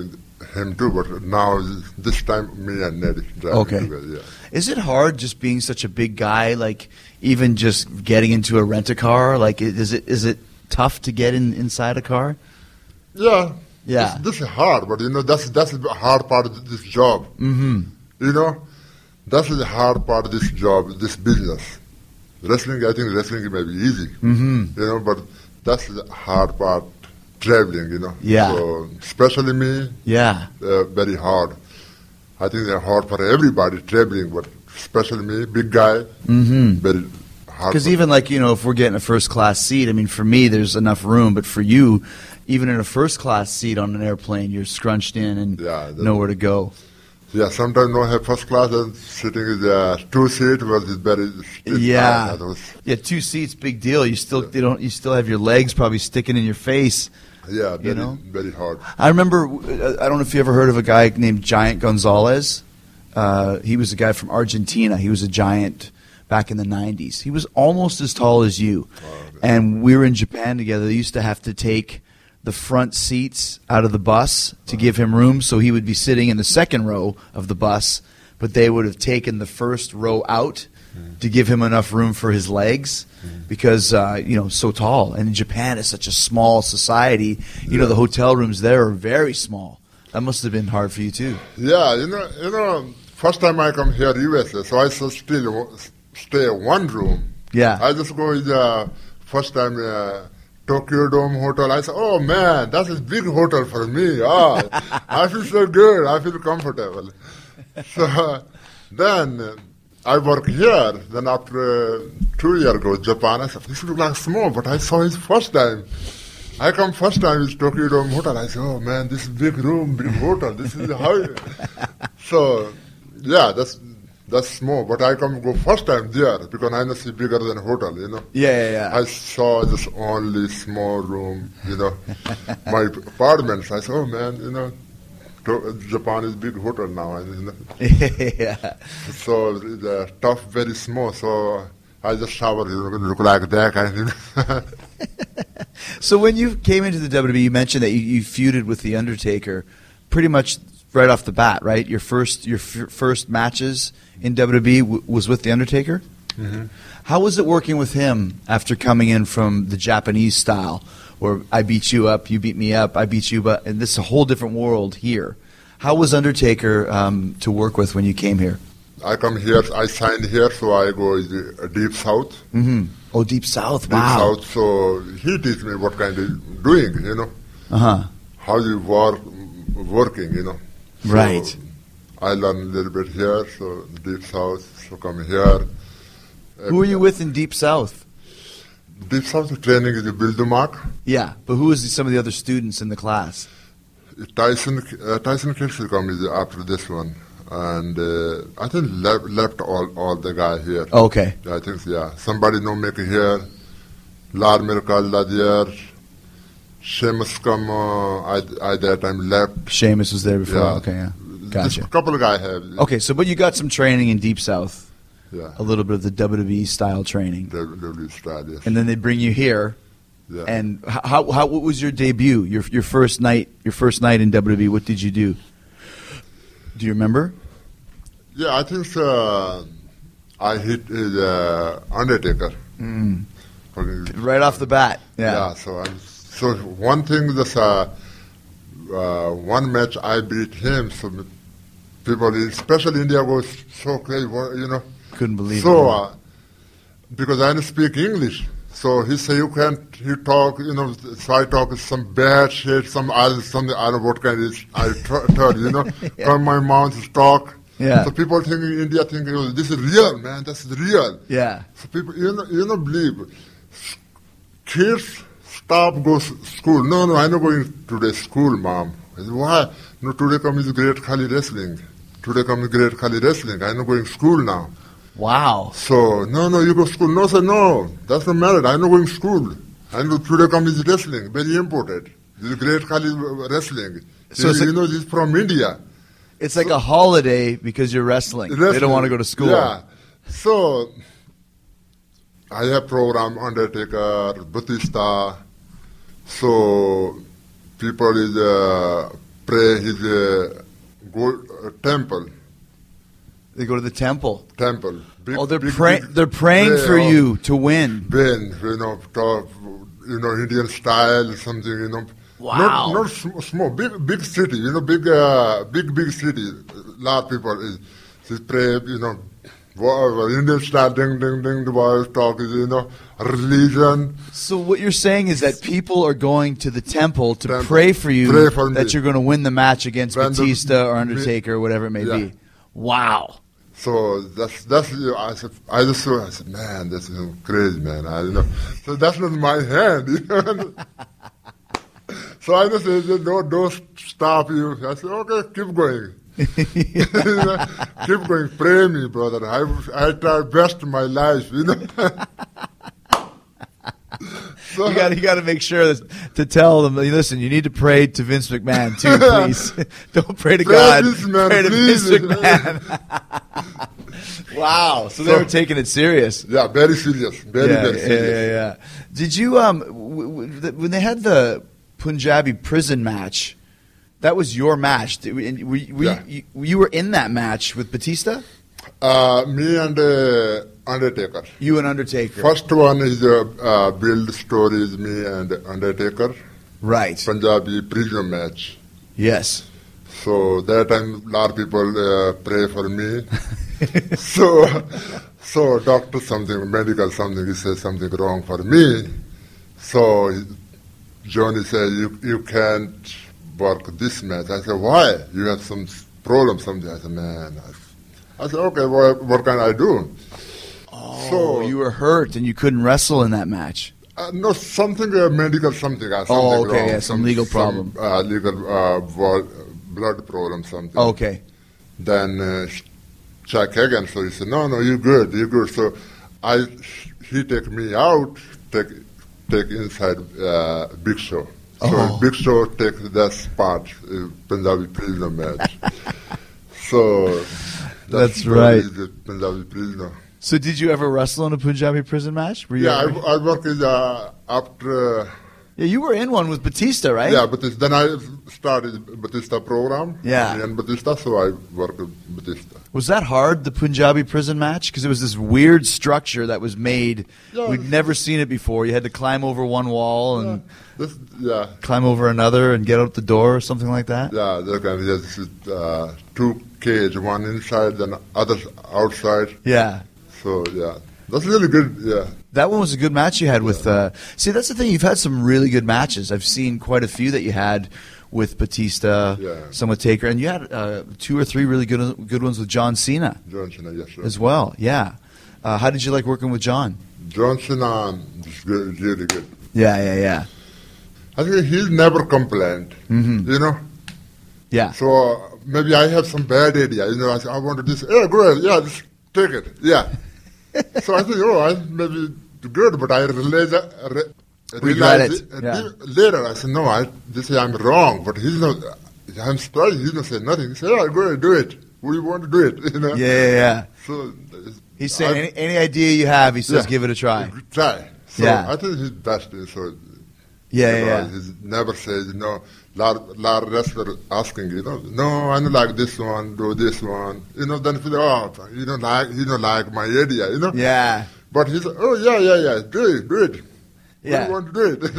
him too, but now this time me and Natty driving Okay. together, yeah. Is it hard just being such a big guy? Like even just getting into a rent a car. Like is it is it tough to get in inside a car? Yeah. Yeah. This, this is hard, but you know that's that's the hard part of this job. Mm-hmm. You know, that's the hard part of this job, this business. Wrestling, I think wrestling may be easy. Mm-hmm. You know, but that's the hard part. Traveling, you know. Yeah. So especially me, Yeah. uh, very hard. I think they're hard for everybody traveling, but especially me, big guy, Mm-hmm. very. Because even like you know, if we're getting a first class seat, I mean, for me, there's enough room, but for you, even in a first class seat on an airplane, you're scrunched in and Yeah, nowhere to go. yeah, sometimes no have first class and sitting in the two seat was very. Yeah. Ah, Yeah, two seats, big deal. You still you don't you still have your legs probably sticking in your face. yeah, very, know? very hard. I remember. uh, I don't know if you ever heard of a guy named Giant Gonzalez. Uh, he was a guy from Argentina. He was a giant back in the '90s. He was almost as tall as you, and we were in Japan together. They used to have to take the front seats out of the bus to give him room, so he would be sitting in the second row of the bus. But they would have taken the first row out to give him enough room for his legs because uh, you know so tall. And Japan is such a small society. You know the hotel rooms there are very small. That must have been hard for you too. Yeah, you know, you know, first time I come here, the USA, so I still still stay in one room. Yeah. I just go in the first time uh, Tokyo Dome Hotel. I say, oh man, that's a big hotel for me. Ah, I feel so good. I feel comfortable. So uh, then I work here. Then after uh, two years ago, Japan, I said, this look like small, but I saw it first time. I come first time is Tokyo Dome Hotel. I say, oh man, this is big room, big hotel. This is how. so, yeah, that's that's small. But I come go first time there because I know it's bigger than hotel, you know. Yeah, yeah, yeah. I saw this only small room, you know, my apartments. I said, oh man, you know, to- Japan is big hotel now, you know, yeah. so the tough very small. So I just shower, you know, look like that kind of. So when you came into the WWE, you mentioned that you, you feuded with the Undertaker, pretty much right off the bat, right? Your first your f- first matches in WWE w- was with the Undertaker. Mm-hmm. How was it working with him after coming in from the Japanese style, where I beat you up, you beat me up, I beat you, but and this is a whole different world here. How was Undertaker um, to work with when you came here? I come here, I signed here, so I go deep south. Mm-hmm. Oh, Deep South! Deep Wow. south, so he teach me what kind of doing, you know, Uh huh. how you work, working, you know. So Right. I learn a little bit here, so deep south, so come here. Who are you with in Deep South? Deep south training is Bill Mark. Yeah, but who is some of the other students in the class? Tyson uh, Tyson come is after this one, and uh, I think left, left all all the guy here. Okay. I think yeah. Somebody no make here. Lar Miracle there. Sheamus come. Uh, I I that time left. Sheamus was there before. Yeah. Okay, yeah. Just Gotcha. a couple of guy have. Okay, so but you got some training in Deep South, Yeah. a little bit of the WWE style training, WWE style. Yes. and then they bring you here. yeah. And how how what was your debut? Your your first night your first night in WWE. What did you do? Do you remember? yeah, I think uh, I hit uh, Undertaker. Mm. Right off the bat. Yeah. Yeah. so I'm, so one thing that's uh, uh, one match I beat him. So people, especially India, was so crazy. You know. Couldn't believe So it. uh, because I don't speak English, so he say you can't. He talk. You know. So I talk some bad shit. Some other something. I don't know what kind of. I tell you know. Yeah. From my mouth is talk. Yeah. So people think in India think oh, this is real, man. That's real. Yeah. So people, you know, you know, believe kids stop go s- school. No, no, I'm not going today school, mom. Why? No, today come is great Khali wrestling. Today come is great wrestling. I'm not going school now. Wow. So no, no, you go to school. No, sir, no, that's not matter. I'm not going to school. Know today come is wrestling, very important. This is great Khali wrestling. So you, like- know, this is from India. It's like a holiday because you're wrestling. They don't want to go to school. Yeah. So I have program Undertaker, Batista. So people is uh, pray his uh, go uh, temple, They go to the temple. temple. Big- Oh, they're big- pray- big they're praying prayer for of you to win. Ben, you know, top, you know, Indian style, something, you know. Wow. Not, not sm- small, big, big city, you know, big, uh, big, big city. A lot of people is, is pray, you know, whatever, Indian style, ding, ding, ding, the boys talk, is, you know, religion. So what you're saying is that people are going to the temple to Temple. pray for you Pray for that me. you're going to win the match against Batista or Undertaker or whatever it may Yeah. be. Wow. So that's that's you know, I said I just saw I said man this is crazy man I you know so that's not my hand you know so I just said don't don't stop you I said okay keep going keep going pray me brother I I try best of my life you know so You got you got to make sure that, to tell them. Listen, you need to pray to Vince McMahon too, please. Don't pray to Pray God. McMahon, pray to. Vince McMahon. wow. So they were taking it serious. yeah very serious very yeah, very yeah, serious yeah, yeah. Did you um w- w- when they had the Punjabi prison match? That was your match. Did- and Were, you- were, Yeah. you, you were in that match with Batista. uh, me and uh, Undertaker You and Undertaker. First one is uh, uh, build stories me and Undertaker Right. Punjabi prison match. Yes. So that time a lot of people uh, pray for me. so so doctor something medical something he says something wrong for me. So Johnny said you you can't work this match. I said why? You have some problem something. I said man. I, I said okay. What, what can I do? Oh, So- you were hurt and you couldn't wrestle in that match. Uh, no, something uh, medical, something. Uh, something Oh, okay, wrong, yeah, some legal problem. Some, uh, legal uh, blood problem, something. Okay. Then uh, Chuck Hagan. So he said, no, no, you're good, you're good. So I, he take me out, take, take inside uh, Big Show. So Oh. Big Show takes that spot, uh, Punjabi prisoner match. so That's where right. Punjabi prisoner. So did you ever wrestle in a Punjabi prison match? Were you Yeah, ever- I, I work in uh, after. Uh, yeah, you were in one with Batista, right? Yeah, but then I started Batista program. Yeah. And Batista, so I work with Batista. Was that hard, the Punjabi prison match? Because it was this weird structure that was made. Yeah. We'd never seen it before. You had to climb over one wall and This, yeah, climb over another and get out the door or something like that. yeah. Can there's uh, two cage, one inside and other outside. Yeah. So yeah, that's really good. Yeah, That one was a good match you had with. Uh, see, that's the thing. You've had some really good matches. I've seen quite a few that you had with Batista, Yeah. some with Taker, and you had uh, two or three really good good ones with John Cena John Cena, yes, sir. as well. Yeah. Uh, how did you like working with John? John Cena is really good. Yeah, yeah, yeah, I think he's never complained. Mm-hmm. You know, yeah. so uh, maybe I have some bad idea. You know, I say I want to this. Yeah, great. Yeah, just take it. Yeah. so I think, oh, I maybe good, but I realize, uh, re, realize it, uh, yeah. later. I said, no, I this I'm wrong, but he's not. I'm sorry. He's not saying nothing. He said, yeah, go ahead, do it. We want to do it. You know. Yeah, yeah, yeah. So He's saying I- any, any idea you have, he says, Yeah. give it a try. Try. So Yeah. I think he's best. So Yeah, you know, yeah, yeah. He's never says, you know, lot, lot of wrestlers asking, you know, no, I don't like this one, do this one. You know, then feel, oh, you don't like, you don't like my idea, you know. Yeah. But he said, oh, yeah, yeah, yeah, do it, do it. Yeah. We want to do it.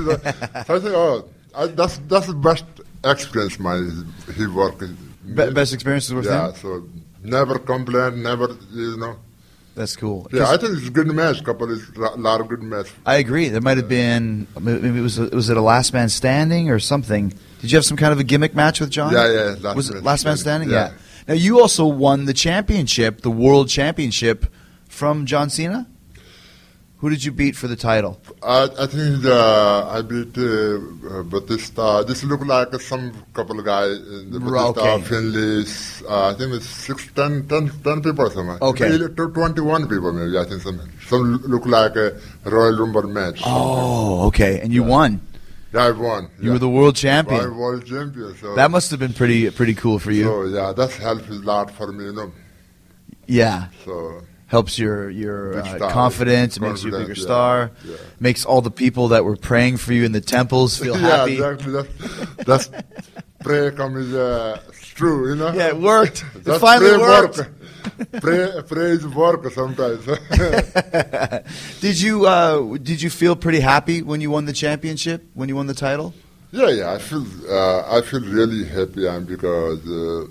so I think, oh, I, that's, that's the best experience my, he worked. Be- best experiences with Yeah, him? so never complain, never, you know. That's cool. Yeah, I think it's a good match. Couple is a lot of good match. I agree. There might have been, maybe it was, was it a last man standing or something? Did you have some kind of a gimmick match with John? Yeah, yeah, last was it man last man standing, standing? yeah. Now you also won the championship, the world championship, from John Cena. Who did you beat for the title? I, I think uh, I beat uh, uh, Batista. This look like some couple of guys in the Batista, okay. Finlay's. Uh, I think it's six, ten, ten, ten people or something. Okay. Maybe 21 people maybe, I think some. Some look like a Royal Rumble match. Oh, okay. And you won. Yeah, I won. You yeah. were the world champion. I world champion. So, That must have been pretty pretty cool for you. so yeah, that's helped a lot for me, you know. Yeah. So Helps your your uh, confidence. It makes you a bigger yeah, star. yeah. Makes all the people that were praying for you in the temples feel yeah, happy. exactly. That's, that's prayer comes uh, true, you know. Yeah, it worked. It finally worked. Work. pray, praise work sometimes. Did you uh, did you feel pretty happy when you won the championship? When you won the title? yeah, yeah. I feel uh, I feel really happy and because uh,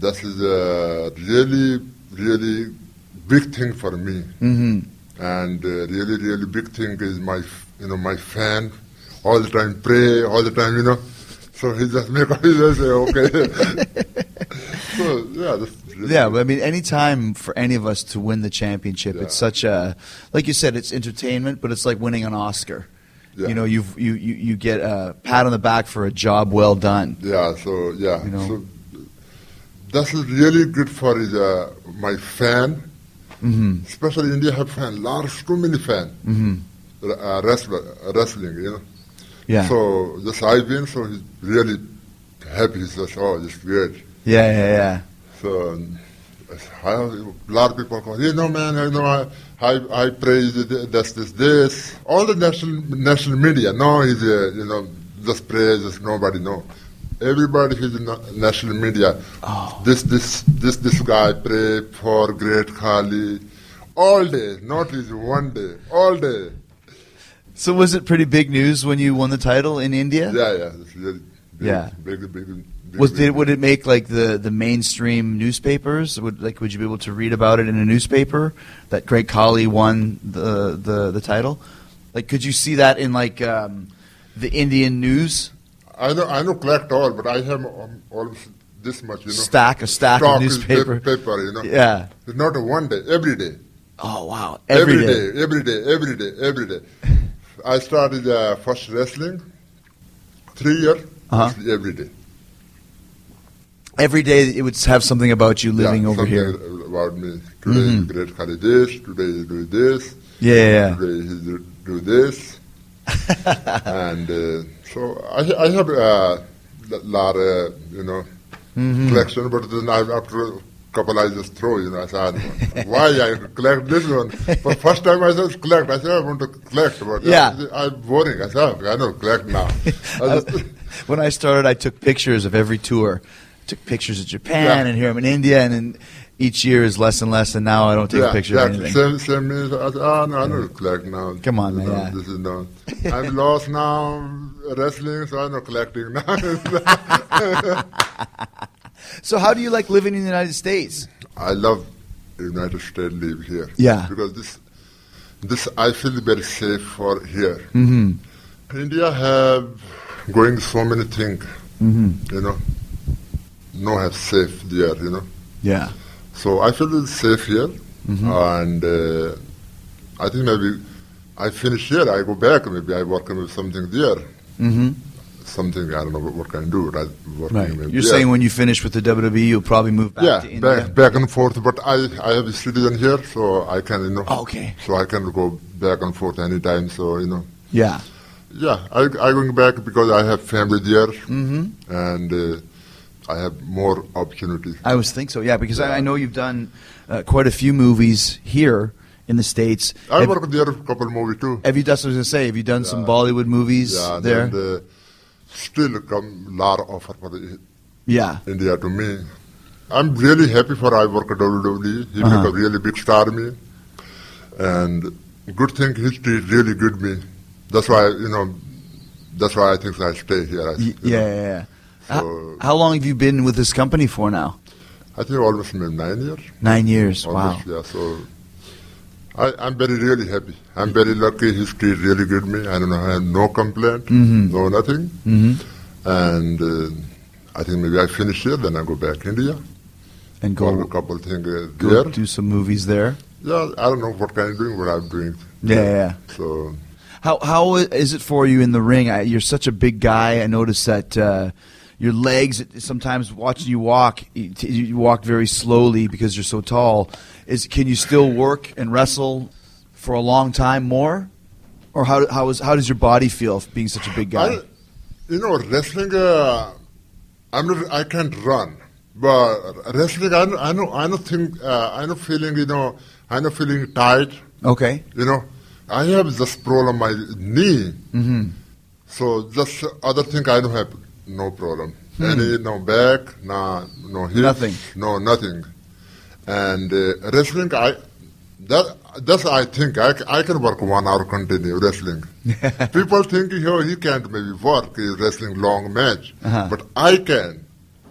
is a really really big thing for me. Mm-hmm. and uh, really, really big thing is my, you know, my fan. All the time pray, all the time, you know. So he just make he just say okay. so yeah, that's really Yeah, but I mean, any time for any of us to win the championship, it's such a, like you said, it's entertainment, but it's like winning an Oscar. Yeah. You know, you've, you you you get a pat on the back for a job well done. yeah. So yeah, You know. so that's really good for his, uh, my fan. Mm-hmm. Especially India have fan, large, too many fan. Mm-hmm. Uh, wrestler, wrestling, you know. Yeah. So just I win, so he's really happy. He says, "Oh, it's great." yeah, yeah, yeah. So a lot of people go, you know, man, you know, I, I, I praise this, this, this. All the national national media, no, he's, uh, you know, just praise, just nobody know. Everybody is in the national media. Oh. This, this, this, this guy pray for Great Khali all day, not is one day, all day. So was it pretty big news when you won the title in India? Yeah, yeah, really big, Yeah. big, big, big, Was did would it make like the, the mainstream newspapers? Would like would you be able to read about it in a newspaper that Great Khali won the, the the title? Like could you see that in like um, the Indian news I know, I know, collect all, but I have um, almost this much, you know. stack a stack stock of newspaper? pa- paper, you know. Yeah. It's not a one day, every day. Oh wow! every Every day. day. every day, every day, every day. I started uh, first wrestling, three years, Uh-huh. every day. Every day it would have something about you living yeah, over here. Mm-hmm. about me. Today is great holidays. Today you do this. Yeah. Today do this. and uh, so I, I have a lot of, you know, Mm-hmm. collection, but then I, after a couple I just throw, you know, I said, why I collect this one? For first time I said collect, I said I want to collect, but uh, Yeah. I, I'm boring. I said, I don't collect now. I just, when I started, I took pictures of every tour. I took pictures of Japan, Yeah. and here I'm in India, and then each year is less and less, and now I don't take a picture of exactly. anything. Same, same means, I said, oh, no, I don't collect now. Come on, man, yeah. This is no. I'm lost now, wrestling, so I'm not collecting now. So, how do you like living in the United States? I love United States live here. Yeah. Because this, this I feel very safe for here. Mm-hmm. India have going so many things, Mm-hmm. you know. No have safe there, you know. Yeah. So I feel it's safe here, Mm-hmm. and uh, I think maybe I finish here. I go back. Maybe I work with something there. Mm-hmm. Something I don't know what, what can do. Right, Right. You're there. saying when you finish with the WWE, you'll probably move back yeah, to India. back back and forth. But I I have a citizen here, so I can you know. Oh, okay. So I can go back and forth anytime. So you know. Yeah. Yeah, I I going back because I have family there, Mm-hmm. and uh, I have more opportunity. I was think so. Yeah, because I, I know you've done uh, quite a few movies here in the states. I have, worked there a couple of movies too. have you? That's what I was gonna say. Have you done some Bollywood movies Yeah, there? and uh, still come lot of offer for the yeah. India to me. I'm really happy for I work at WWE. He Uh-huh. a really big star me, and good thing history really good me. That's why you know. That's why I think I stay here. I, Y- you yeah, yeah, yeah. How, how long have you been with this company for now? I think almost nine years. Nine years. Wow. Yeah, so I, I'm very really happy. I'm very lucky. History really good me. I don't know. I have no complaint, Mhm. no nothing. hmm And uh, I think maybe I finish here, then I go back India. And Go a couple things uh, go there. do some movies there. Yeah, I don't know what kind of doing, what I'm doing. Yeah, yeah. yeah. So How how is it for you in the ring? I, you're such a big guy. I noticed that uh, your legs. Sometimes watching you walk, you, you walk very slowly because you're so tall. Is can you still work and wrestle for a long time more, or how how is how does your body feel being such a big guy? I, you know, wrestling. Uh, I'm not. I can't run, but wrestling. I know. I know. I know. Think. Uh, I know. Feeling. You know. I know. Feeling tight. okay. You know. I have this problem on my knee. hmm So just other thing I don't have no problem. Any no back, no no hips, Nothing. no nothing. And uh, wrestling, I that that's I think I, I can work one hour continue wrestling. People think oh, he can't maybe work wrestling long match, Uh-huh. but I can.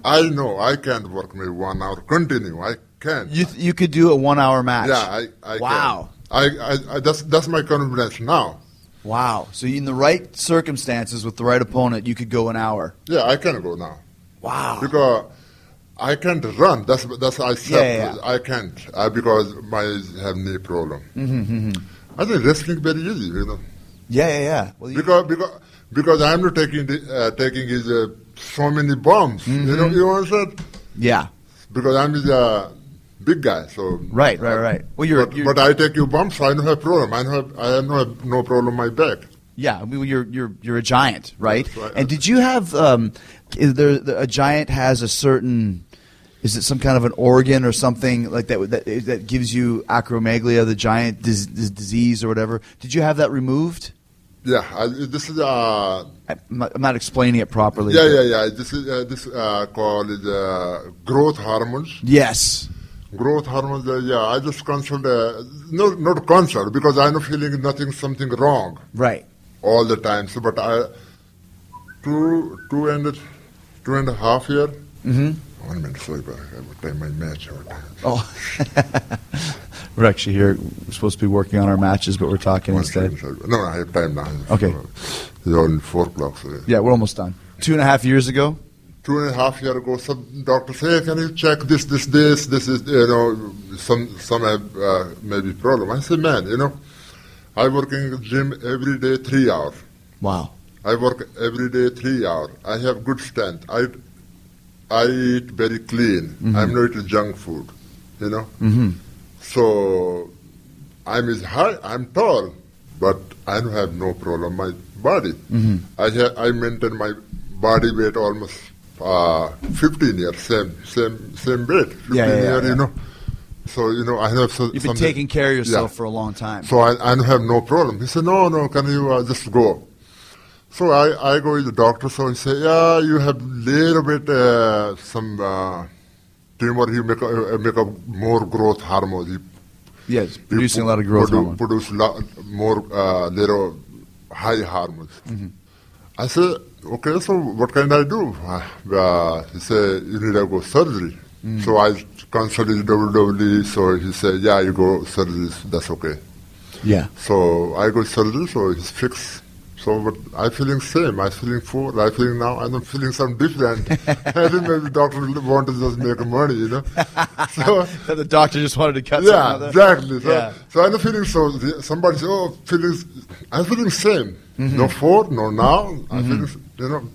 I know I can't work maybe one hour continue. I can. You th- you could do a one hour match. yeah, I, I Wow. can. I, I, I that's that's my confidence now. Wow. So in the right circumstances with the right opponent, you could go an hour. Yeah, I can go now. Wow. because I can't run. That's that's I said Yeah, yeah, I can't uh, because my have knee problem. Mm-hmm, I think wrestling very easy, you know, Yeah, yeah, yeah. Well, because because because I'm not taking the, uh, taking his uh, so many bombs. You know, you understand? yeah. Because I'm his uh, big guy, so Right, right, right. Well, you're, but, you're but I take you bumps. so I don't have problem. I have I don't have no problem my back. yeah. I mean, you're you're you're a giant, right? And did you have um, is there a giant has a certain is it some kind of an organ or something like that that that gives you acromegalia, the giant dis- dis- disease or whatever? Did you have that removed? Yeah, I, this is uh, I'm not, I'm not explaining it properly. yeah, yeah, yeah. This is uh, this uh, called uh, growth hormones. Yes. Growth hormones, yeah, I just consult, uh, no, not consult, because I'm feeling nothing, something wrong Right. all the time. So, but I, two, two and, a- two and a half year. Mm-hmm. One minute, sorry, but I have time my match. Oh. we're actually here. We're supposed to be working on our matches, but we're talking One instead. second. No, I have time now. Okay. It's only four o'clock. So Yeah, we're almost done. Two and a half years ago. Two and a half year ago, some doctor say, "Can you check this, this, this? This is, you know, some, some have uh, maybe problem." I said, "Man, you know, I work in gym every day three hours." Wow. I work every day three hours. I have good strength. I I eat very clean. I'm not eating junk food, you know. Mm-hmm. So I'm is high. I'm tall, but I don't have no problem my body. I ha- I maintain my body weight almost uh, 15 years, same same same weight, 15 Yeah, yeah, years, yeah. you know. So you know I have so, You've been taking care of yourself for a long time. so I, I have no problem. He said, no, no, can you uh, just go? So I, I go with the doctor. So he said, yeah, you have little bit uh, some uh, tumor. You make a, uh, make a more growth hormone. You, yes, producing a lot of growth produ- hormone. Produce lot more uh, little high hormones. Mm-hmm. I said, okay, so what can I do? Uh, he said, you need to go surgery. Mm. So I consulted WWE. So he said, yeah, you go surgery. That's okay. Yeah. So I go surgery, so it's fixed. So but I feeling same. I feeling full. I feeling now. I'm feeling some different. I think maybe doctor want to just make money, you know. So the doctor just wanted to cut something yeah, there. exactly. So, Yeah. so I'm feeling so. Somebody say, oh, feeling. I'm feeling same. Mm-hmm. No four, no now. I'm feeling, you know.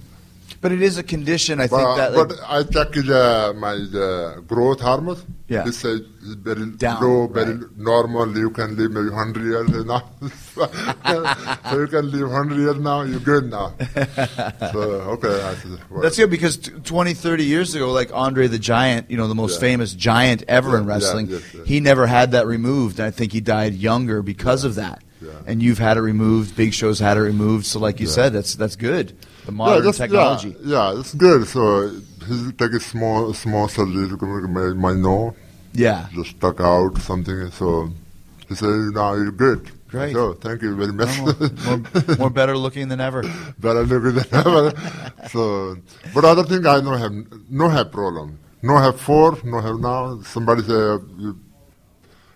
But it is a condition, I think, But, that like, but I check it, uh, my uh, growth hormone. Yeah. It's very Down, low, very right. normal. You can live maybe 100 years now. so you can live 100 years now, you're good now. so, okay. I well, That's good because t- 20, 30 years ago, like Andre the Giant, you know, the most Yeah. famous giant ever in Yeah, yeah, wrestling, yes, yes. he never had that removed. And I think he died younger because of that. Yeah. And you've had it removed. Big Show's had it removed. So, like you Yeah. said, that's that's good. The modern just- technology. Yeah, yeah, it's good. So he's take a small, small surgery to make my, nose Yeah. just stuck out something. So he said, now you're good. Great. So thank you very much. more, more, more better looking than ever. better looking than ever. so, but other thing I no have no have problem. No have four, no have now. Somebody say uh, you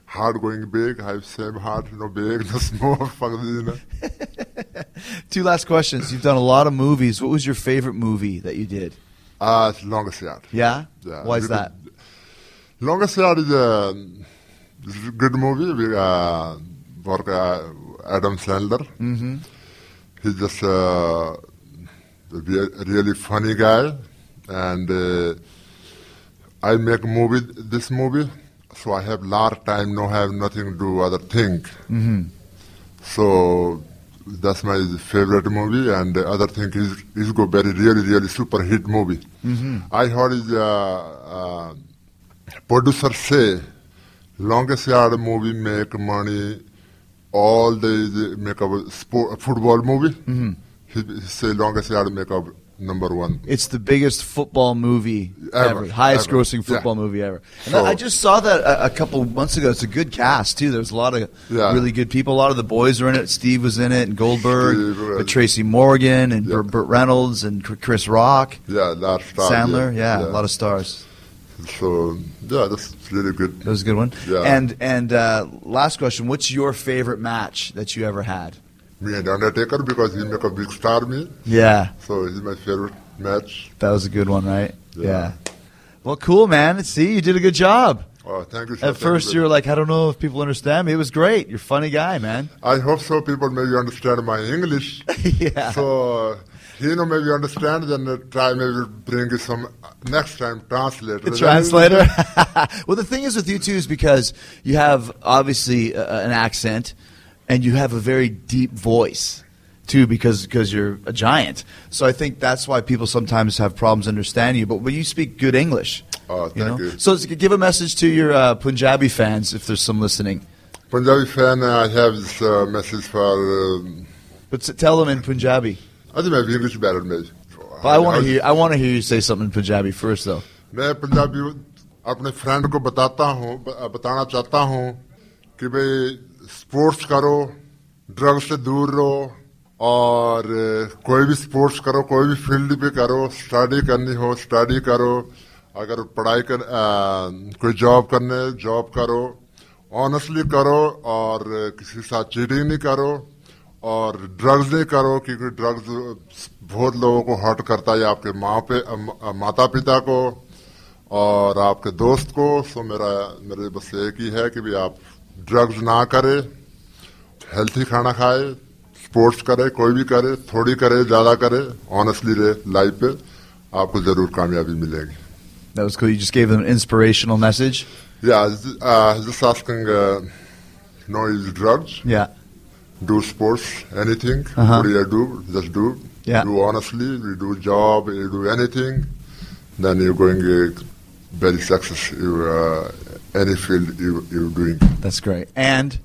heart going big. I have same heart, no big, no small. fuck, you know. Two last questions. You've done a lot of movies. What was your favorite movie that you did? Uh, it's longest yard. Yeah? Yeah. Why is that? Longest yard is a, is a good movie. We uh, work uh, Adam Sandler. Mm-hmm. He's just uh, a really funny guy, and uh, I make movie this movie, so I have lot of time, no have nothing to do other thing. Mm-hmm. So that's my favorite movie, and the other thing is is go very really really super hit movie. Mm-hmm. I heard the uh, uh, producer say longest yard movie make money all the, the make a sport, football movie. Mm-hmm. He, he say longest yard make a number one. It's the biggest football movie ever, Ever, highest ever. grossing football Yeah. movie ever. And So- I just saw that a, a couple months ago. It's a good cast too. There's a lot of Yeah. really good people. A lot of the boys are in it. Steve was in it, and Goldberg, Steve, but Tracy Morgan, and Yeah. Burt, Reynolds, and Chris Rock, Yeah, that star. Sandler. Yeah, a lot of stars. So yeah, that's really good. That was a good one. Yeah. And and uh, last question: What's your favorite match that you ever had? Me and Undertaker because he make a big star me, Yeah, so he's my favorite match. that was a good one, right? Yeah. Well, cool, man. See, you did a good job. Oh, thank you. At first, you were like, I don't know if people understand me. It was great. You're a funny guy, man. I hope so. People maybe understand my English. yeah. So uh, he know maybe understand. Then try maybe bring you some next time translator. The translator. well, the thing is with you too is because you have obviously uh, an accent, and you have a very deep voice too, because because you're a giant. So I think that's why people sometimes have problems understanding you. But when you speak good English, Oh, thank you. So s- give a message to your uh, Punjabi fans if there's some listening. Punjabi fan, uh, I have this uh, message for. Um, But s- tell them in Punjabi. I think maybe English better maybe. But I want to hear. I want to hear you say something in Punjabi first, though. मैं पंजाबी अपने friend को बताता हूँ ब- बताना चाहता हूँ कि भाई स्पोर्ट्स करो ड्रग से दूर रहो और कोई भी स्पोर्ट्स करो कोई भी फ़ील्ड पे करो स्टडी करनी हो स्टडी करो। अगर पढ़ाई कर अ, कोई जॉब करने जॉब करो। ऑनेस्टली करो और किसी के साथ चीटिंग नहीं करो और ड्रग्स नहीं करो क्योंकि ड्रग्स बहुत लोगों को हर्ट करता है आपके माँ पे अ, माता पिता को और आपके दोस्त को। सो मेरा मेरे बस एक ही है कि भी आप ड्रग्स ना करे हेल्थी खाना खाए स्पोर्ट्स करे कोई भी करे थोड़ी करे ज़्यादा करे ऑनेस्टली रहे लाइफ पे आपको ज़रूर कामयाबी मिलेगी That was cool. You just gave them an inspirational message. Yeah, uh, just asking, uh, no use drugs, Yeah. do sports, anything. Uh-huh. What do you do? Just do. Yeah. Do honestly, you do job, you do anything, then you're going get very success in uh, any field you, you're doing. That's great. And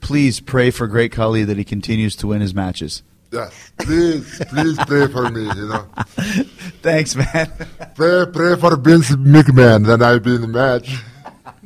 please pray for Great Khali that he continues to win his matches. Yes, please, please pray for me, you know. Thanks, man. Pray, pray for Vince McMahon, then I'll be in the match.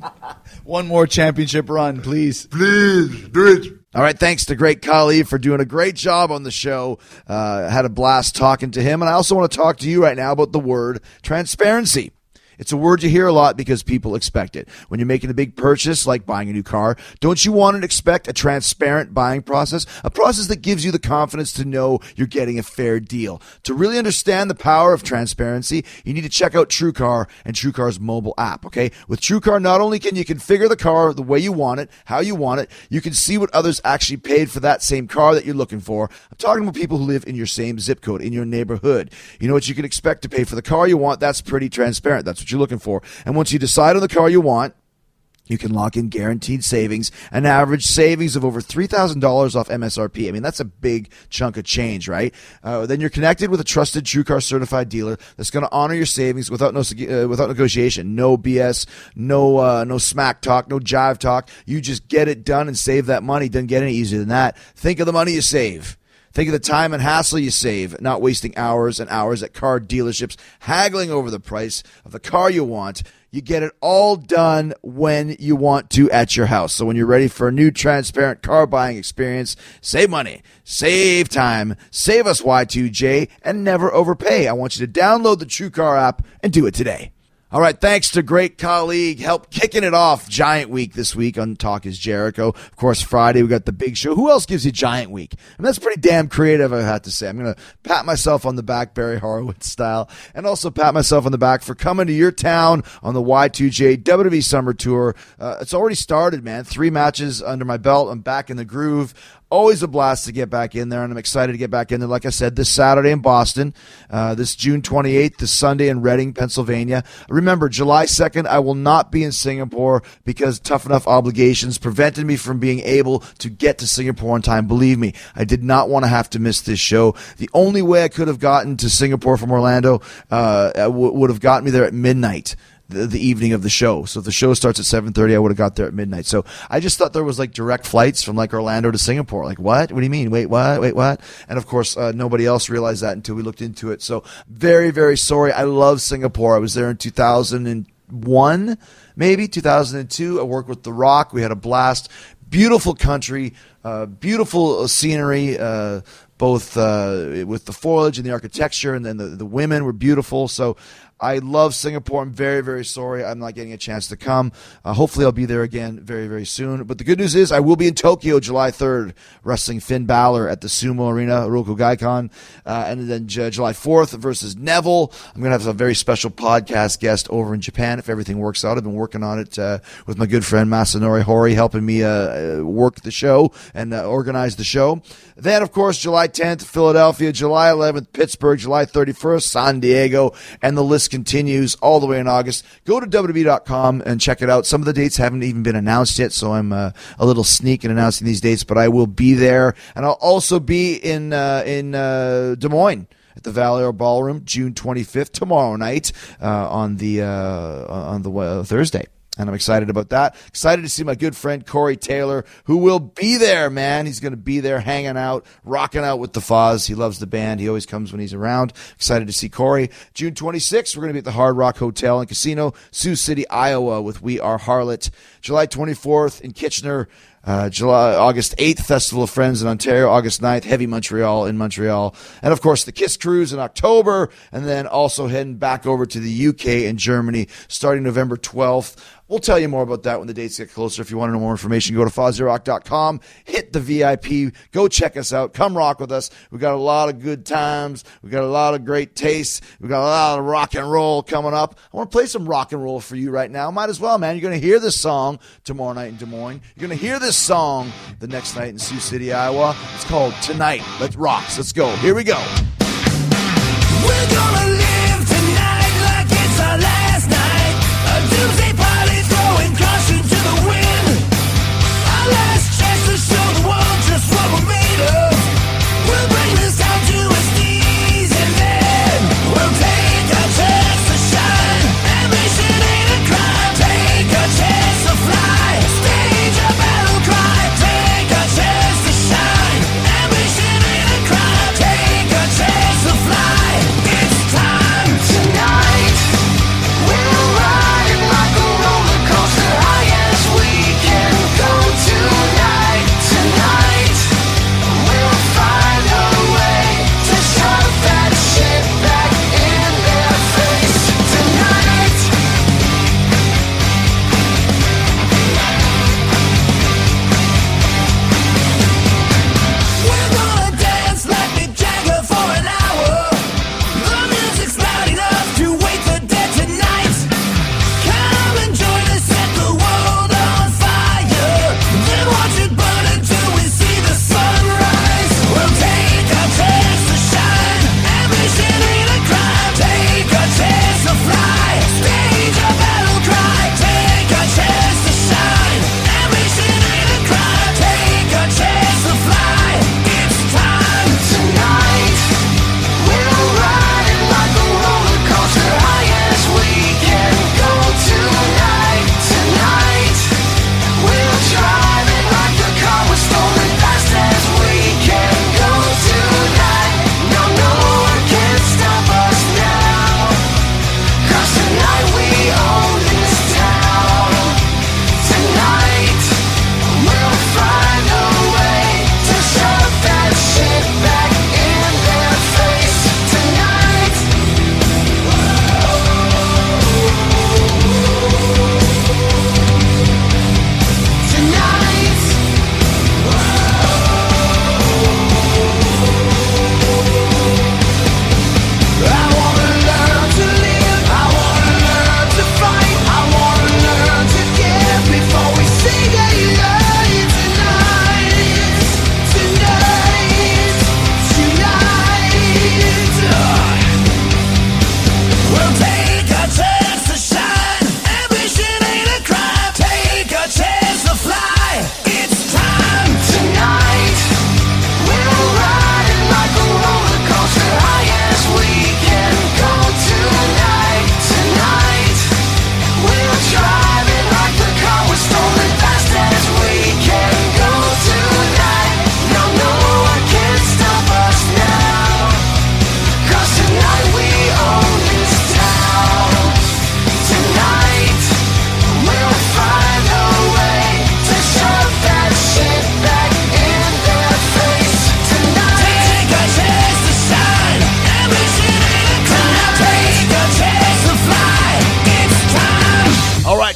One more championship run, please. Please, do it. All right, thanks to Great Khali for doing a great job on the show. Uh, had a blast talking to him, and I also want to talk to you right now about the word transparency. It's a word you hear a lot because people expect it. When you're making a big purchase, like buying a new car, don't you want to expect a transparent buying process? A process that gives you the confidence to know you're getting a fair deal. To really understand the power of transparency, you need to check out TrueCar and TrueCar's mobile app, okay? With TrueCar, not only can you configure the car the way you want it, how you want it, you can see what others actually paid for that same car that you're looking for. I'm talking about people who live in your same zip code, in your neighborhood. You know what you can expect to pay for the car you want. That's pretty transparent. That's what you're looking for. And once you decide on the car you want, you can lock in guaranteed savings, an average savings of over $3,000 off MSRP. I mean, that's a big chunk of change, right? Uh, then you're connected with a trusted TrueCar certified dealer that's going to honor your savings without no uh, without negotiation, no BS, no uh, no smack talk, no jive talk. You just get it done and save that money. Doesn't get any easier than that. Think of the money you save. Think of the time and hassle you save, not wasting hours and hours at car dealerships haggling over the price of the car you want. You get it all done when you want to at your house. So when you're ready for a new transparent car buying experience, save money, save time, save us Y2J, and never overpay. I want you to download the TrueCar app and do it today. All right, thanks to Great Khali, help kicking it off Giant Week this week on Talk is Jericho. Of course, Friday we got the big show. Who else gives you Giant Week? And that's pretty damn creative, I have to say. I'm going to pat myself on the back, Barry Horowitz style, and also pat myself on the back for coming to your town on the Y2J WWE Summer Tour. Uh, it's already started, man. Three matches under my belt. I'm back in the groove. Always a blast to get back in there, and I'm excited to get back in there. Like I said, this Saturday in Boston, uh, this June 28th, this Sunday in Reading, Pennsylvania. Remember, July 2nd, I will not be in Singapore because tough enough obligations prevented me from being able to get to Singapore on time. Believe me, I did not want to have to miss this show. The only way I could have gotten to Singapore from Orlando uh, w- would have gotten me there at midnight the, the evening of the show. So if the show starts at 7:30, I would have got there at midnight. So I just thought there was like direct flights from like Orlando to Singapore. Like what? What do you mean? Wait, what? Wait, what? And of course, uh, nobody else realized that until we looked into it. So very, very sorry. I love Singapore. I was there in 2001, maybe 2002. I worked with The Rock. We had a blast. Beautiful country, uh, beautiful scenery. Uh, both uh, with the foliage and the architecture, and then the, the women were beautiful. So I love Singapore. I'm very, very sorry I'm not getting a chance to come. Uh, hopefully, I'll be there again very, very soon. But the good news is I will be in Tokyo July 3rd, wrestling Finn Balor at the Sumo Arena, Roku Gaikon. Uh, and then J- July 4th versus Neville. I'm going to have a very special podcast guest over in Japan if everything works out. I've been working on it uh, with my good friend Masanori Hori, helping me uh, uh, work the show and uh, organize the show. Then, of course, July 10th, Philadelphia, July 11th, Pittsburgh, July 31st, San Diego, and the list continues all the way in August. Go to WWE.com and check it out. Some of the dates haven't even been announced yet, so I'm uh, a little sneak in announcing these dates, but I will be there. And I'll also be in, uh, in uh, Des Moines at the Val Air Ballroom June 25th tomorrow night uh, on the uh, on the uh, Thursday. And I'm excited about that. Excited to see my good friend Corey Taylor, who will be there, man. He's going to be there hanging out, rocking out with the Foz. He loves the band. He always comes when he's around. Excited to see Corey. June 26th, we're going to be at the Hard Rock Hotel and Casino, Sioux City, Iowa with We Are Harlot. July 24th in Kitchener. Uh, July, August 8th, Festival of Friends in Ontario. August 9th, Heavy Montreal in Montreal. And of course, the Kiss Cruise in October. And then also heading back over to the UK and Germany starting November 12th. We'll tell you more about that when the dates get closer. If you want to know more information, go to FozzyRock.com, hit the VIP, go check us out, come rock with us. We got a lot of good times. We got a lot of great tastes. We got a lot of rock and roll coming up. I want to play some rock and roll for you right now. Might as well, man. You're going to hear this song tomorrow night in Des Moines. You're going to hear this song the next night in Sioux City, Iowa. It's called Tonight. Let's rocks. Let's go. Here we go. We're gonna live tonight like it's our last night. A Doomsday parties blowing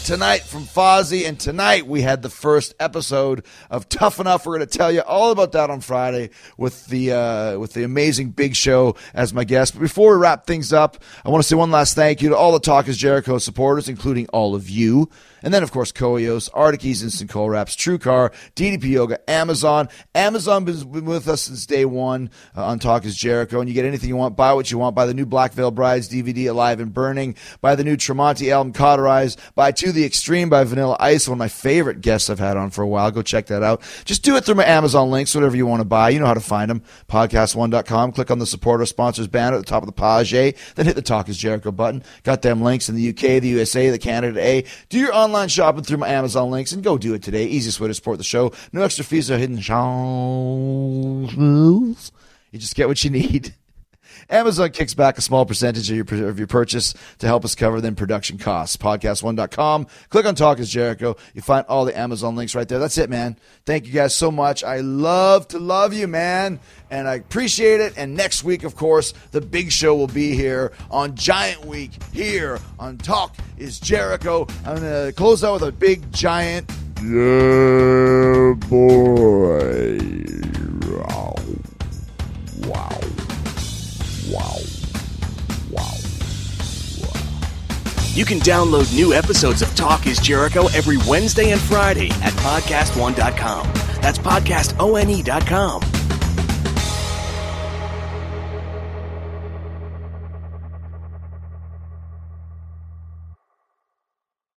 tonight from Fozzy, and tonight we had the first episode of Tough Enough. We're going to tell you all about that on Friday with the uh, with the amazing Big Show as my guest. But before we wrap things up, I want to say one last thank you to all the Talk Is Jericho supporters, including all of you. And then, of course, Koios, Arctic Instant Cold Wraps, TrueCar, DDP Yoga, Amazon. Amazon has been with us since day one uh, on Talk is Jericho. And you get anything you want, buy what you want. Buy the new Black Veil Brides DVD, Alive and Burning. Buy the new Tremonti album, Cauterize. Buy To the Extreme by Vanilla Ice, one of my favorite guests I've had on for a while. Go check that out. Just do it through my Amazon links, whatever you want to buy. You know how to find them. Podcast1.com. Click on the support or sponsors banner at the top of the page. Then hit the Talk is Jericho button. Got them links in the UK, the USA, the Canada A. Do your online shopping through my Amazon links and go do it today. Easiest way to support the show. No extra fees or hidden charges. You just get what you need. Amazon kicks back a small percentage of your, of your purchase to help us cover then production costs. Podcast1.com. Click on Talk is Jericho. You find all the Amazon links right there. That's it, man. Thank you guys so much. I love to love you, man. And I appreciate it. And next week, of course, the big show will be here on Giant Week here on Talk is Jericho. I'm going to close out with a big giant. Yeah, boy. Wow. Wow. Wow. Wow. You can download new episodes of Talk is Jericho every Wednesday and Friday at podcastone.com. That's podcastone.com.